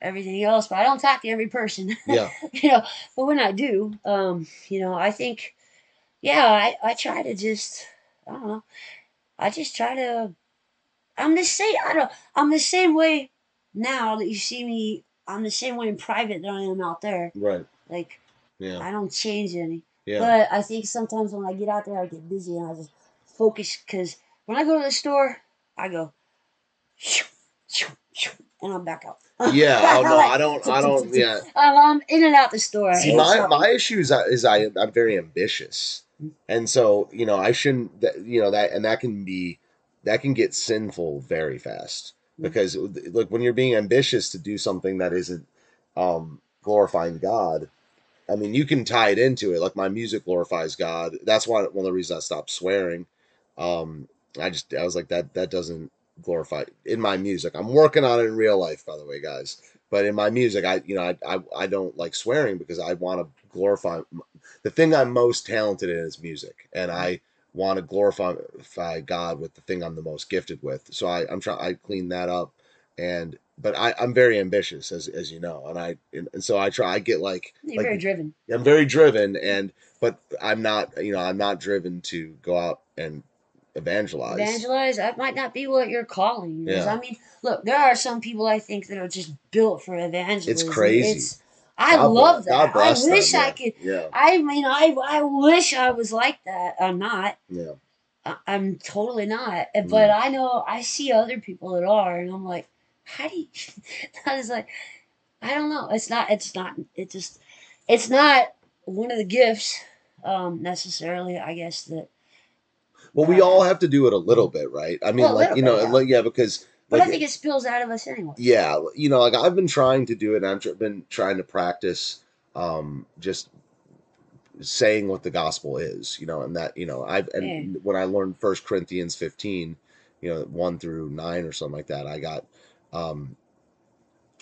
everything else, but I don't talk to every person. <laughs> Yeah. you know, but when I do, um, you know, I think yeah, I, I try to just I don't know. I just try to I'm the same I don't I'm the same way now that you see me I'm the same way in private that I am out there. Right. Like Yeah. I don't change any. Yeah. But I think sometimes when I get out there I get busy and I just focus because when I go to the store, I go and I'm back out. <laughs> yeah. Oh no, I don't. I don't. <laughs> Yeah. I'm, I'm in and out the store. See, my my issue is, I- is I I'm very ambitious, and so you know I shouldn't. That, you know that and that can be that can get sinful very fast because like when you're being ambitious to do something that isn't um glorifying God. I mean, you can tie it into it. Like my music glorifies God. That's why one of the reasons I stopped swearing. Um, I just I was like that that doesn't glorify in my music. I'm working on it in real life, by the way, guys. But in my music, I you know I I, I don't like swearing because I want to glorify the thing I'm most talented in is music, and I want to glorify God with the thing I'm the most gifted with. So I I'm trying I clean that up, and but I I'm very ambitious as as you know, and I and, and so I try I get like You're like very driven. I'm very driven and but I'm not you know I'm not driven to go out and evangelize. Evangelize, that might not be what your calling is. Yeah. I mean, look, there are some people I think that are just built for evangelism. It's crazy. It's, I God love that. I bless them, wish I yeah. could. Yeah, I mean, I I wish I was like that. I'm not. yeah, I- I'm totally not. Mm. But I know I see other people that are, and I'm like, how do you? <laughs> I was like, I don't know. It's not. It's not. It just. It's not one of the gifts um, necessarily. I guess that. Well, we all have to do it a little bit, right? I mean, Well, like you know, bit, yeah. like yeah, because But like, I think it spills out of us anyway. yeah, you know, like I've been trying to do it, and I've tr- been trying to practice, um, just saying what the gospel is, you know, and that you know, I've and when I learned First Corinthians fifteen, you know, one through nine or something like that, I got, um,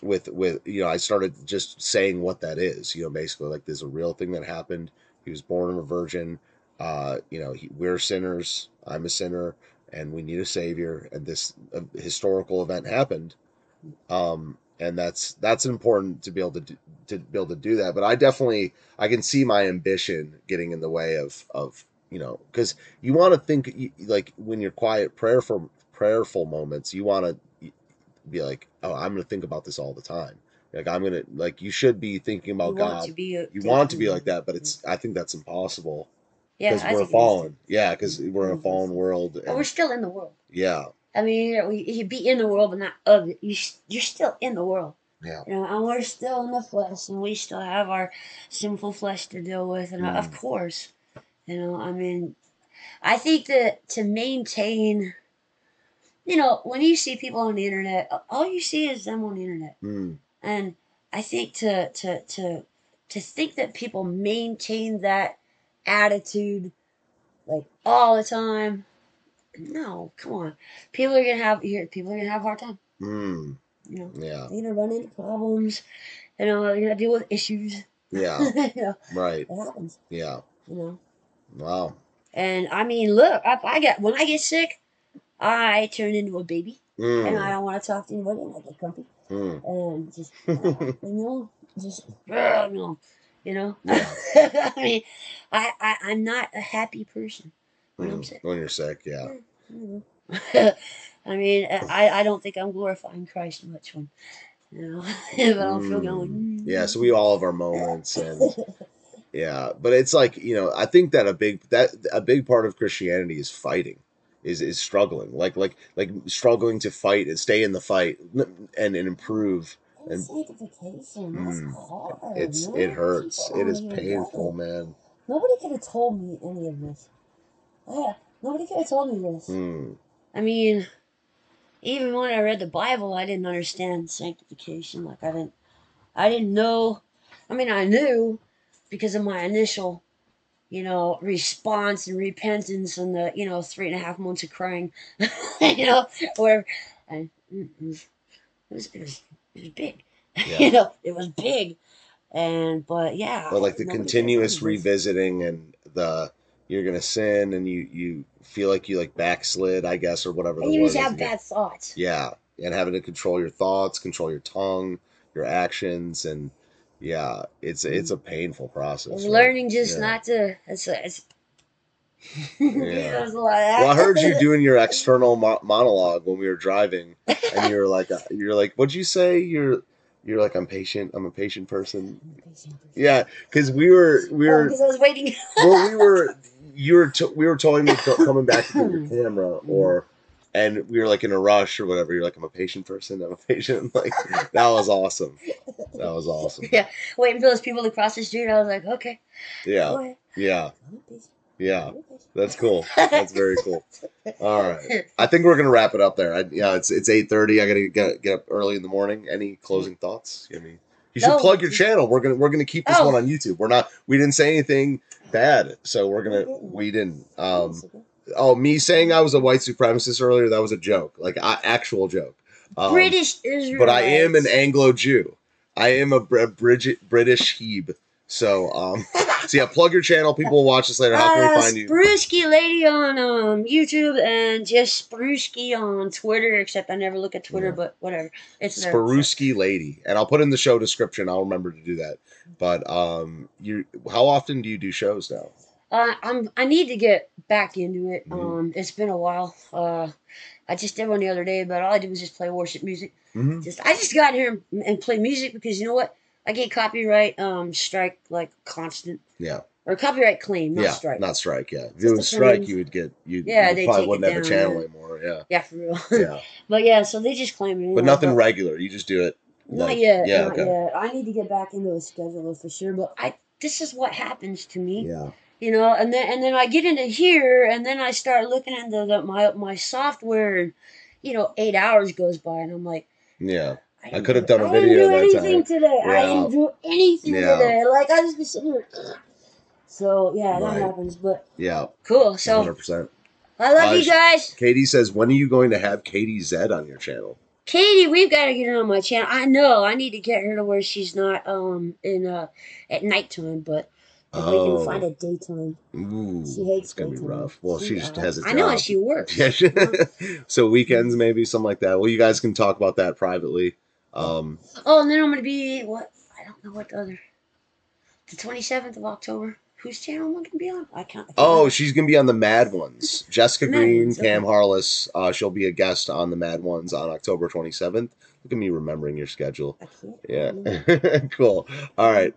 with with you know, I started just saying what that is, you know, basically like there's a real thing that happened. He was born of a virgin. Uh, you know, he, we're sinners. I'm a sinner, and we need a savior. And this uh, historical event happened, um, and that's that's important to be able to do, to be able to do that. But I definitely I can see my ambition getting in the way of of you know because you want to think you- like when you're quiet prayerful prayerful moments you want to be like oh I'm gonna think about this all the time like I'm gonna like you should be thinking about you God want be. You want to be like that but it's I think that's impossible because we're think it is fallen yeah because we're in a fallen world. But we're still in the world. yeah I mean, we, you be in the world, but not of it. You, you're still in the world. yeah You know, and we're still in the flesh, and we still have our sinful flesh to deal with. And uh, of Mm. course, you know, I mean, I think that to maintain you know, when you see people on the internet, all you see is them on the internet. Mm. And I think to to to to think that people maintain that attitude like all the time, no, come on. People are gonna have here. People are gonna have a hard time. Mm. You know, Yeah. they're gonna run into problems. You know, they're gonna deal with issues. Yeah. <laughs> you know, Right. it happens. Yeah. You know, Wow. and I mean, look, I, I get when I get sick, I turn into a baby, and I Mm. don't want to talk to anybody, and I get grumpy, Mm. and just <laughs> you know, just uh, you know, you know. <laughs> Yeah. I mean, I, I I'm not a happy person when I'm Mm. sick. When you're sick, yeah. you <laughs> know. I mean, I, I don't think I'm glorifying Christ much when, you know, <laughs> if I don't feel going. Mm. Yeah, so we all have our moments and yeah, but it's like, you know, I think that a big that a big part of Christianity is fighting. Is, is struggling like like like struggling to fight and stay in the fight and, and improve And sanctification, that's Mm. hard. it's man. it hurts it is painful get man Nobody could have told me any of this. Yeah, nobody could have told me this. mm. I mean, even when I read the Bible, I didn't understand sanctification. Like I didn't, I didn't know. I mean, I knew because of my initial, you know, response and repentance and the, you know, three and a half months of crying, <laughs> you know, or, and mm, it was, it was, it was big. <laughs> Yeah. you know, it was big, and but yeah. but like the continuous told me this. revisiting and the you're gonna sin and you you feel like you like backslid i guess or whatever And you just have bad thoughts. yeah and having to control your thoughts control your tongue your actions and yeah it's it's mm-hmm. a painful process right? learning just Yeah. not to. It's, it's, Yeah. There's a lot of that. well i heard you <laughs> doing your external mo- monologue when we were driving and you were like uh, you're like what'd you say you're you're like i'm patient i'm a patient person yeah because we were we were because I was waiting. <laughs> well, we were you were t- we were telling me coming back to get your <laughs> camera or and we were like in a rush or whatever. You're like, I'm a patient person. I'm a patient. Like that was awesome. That was awesome. Yeah, waiting for those people to cross the street. I was like, okay, Yeah, yeah, I'm a patient. Yeah. I'm a patient. That's cool. That's very cool. <laughs> All right. I think we're gonna wrap it up there. I, yeah, it's it's eight thirty. I gotta get get up early in the morning. Any closing thoughts? I mean, you should No. plug your channel. We're gonna we're gonna keep this Oh. one on YouTube. We're not. We didn't say anything bad, so we're gonna. We didn't. Um. Oh, me saying I was a white supremacist earlier. That was a joke, like a actual joke. Um, British Israel. but I am an Anglo Jew. I am a Br- Bridget British Hebe. So um. <laughs> So yeah, plug your channel. People will watch this later. How can we Uh, find you? Spruski Lady on um, YouTube and just Spruski on Twitter, except I never look at Twitter, Yeah. but whatever. It's there. Sparuski lady, and I'll put in the show description. I'll remember to do that. But um, you, how often do you do shows now? Uh, I'm. I need to get back into it. Mhm. Um, it's been a while. Uh, I just did one the other day, but all I did was just play worship music. Mm-hmm. Just I just got here and, and play music because you know what? I get copyright um strike like constant Yeah, or copyright claim, not yeah, strike. not strike. Yeah, if it was strike, claims. you would get you. Yeah, you they probably take it wouldn't have a channel yeah. anymore. Yeah, yeah, for real. <laughs> yeah, but yeah, so they just claim it. but nothing regular. You just do it. Not like- yet. Yeah, not okay. yet. I need to get back into a schedule for sure. But I this is what happens to me. Yeah, you know and then and then i get into here and then i start looking into the, my my software and you know eight hours goes by and i'm like yeah. I didn't could have do- done a I didn't video do that anything time. today i didn't do anything Yeah. today like i just be sitting here so yeah that Right. happens but Yeah, cool so hundred percent. i love Uh, you guys Katie says, when are you going to have Katie Zed on your channel? katie we've got to get her on my channel i know i need to get her to where she's not um in uh at nighttime but if we Oh. can find a daytime Ooh, she hates it's gonna be rough. Well, she just has a job. i know she works Yeah. <laughs> so weekends maybe something like that. Well, you guys can talk about that privately. Um, Oh, and then I'm gonna be what? I don't know what the other. The 27th of October. Whose channel am I gonna be on? I can't. I can't oh, remember. she's gonna be on the Mad Ones. <laughs> Jessica Mad Green, Ones, Cam okay. Harless. Uh, she'll be a guest on the Mad Ones on October 27th. Look at me remembering your schedule. <laughs> Yeah, <laughs> cool. All right.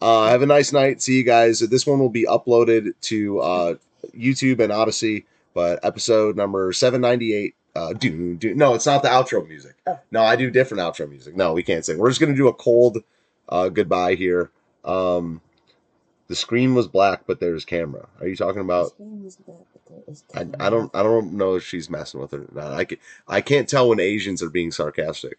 Uh, have a nice night. See you guys. This one will be uploaded to uh, YouTube and Odysee, but episode number 798. Uh, do, do, no, it's not the outro music. Oh. No, I do different outro music. No, we can't sing. We're just going to do a cold uh, goodbye here. Um, The screen was black, but there's camera. Are you talking about? I, I don't I don't know if she's messing with her or not. I, can, I can't tell when Asians are being sarcastic.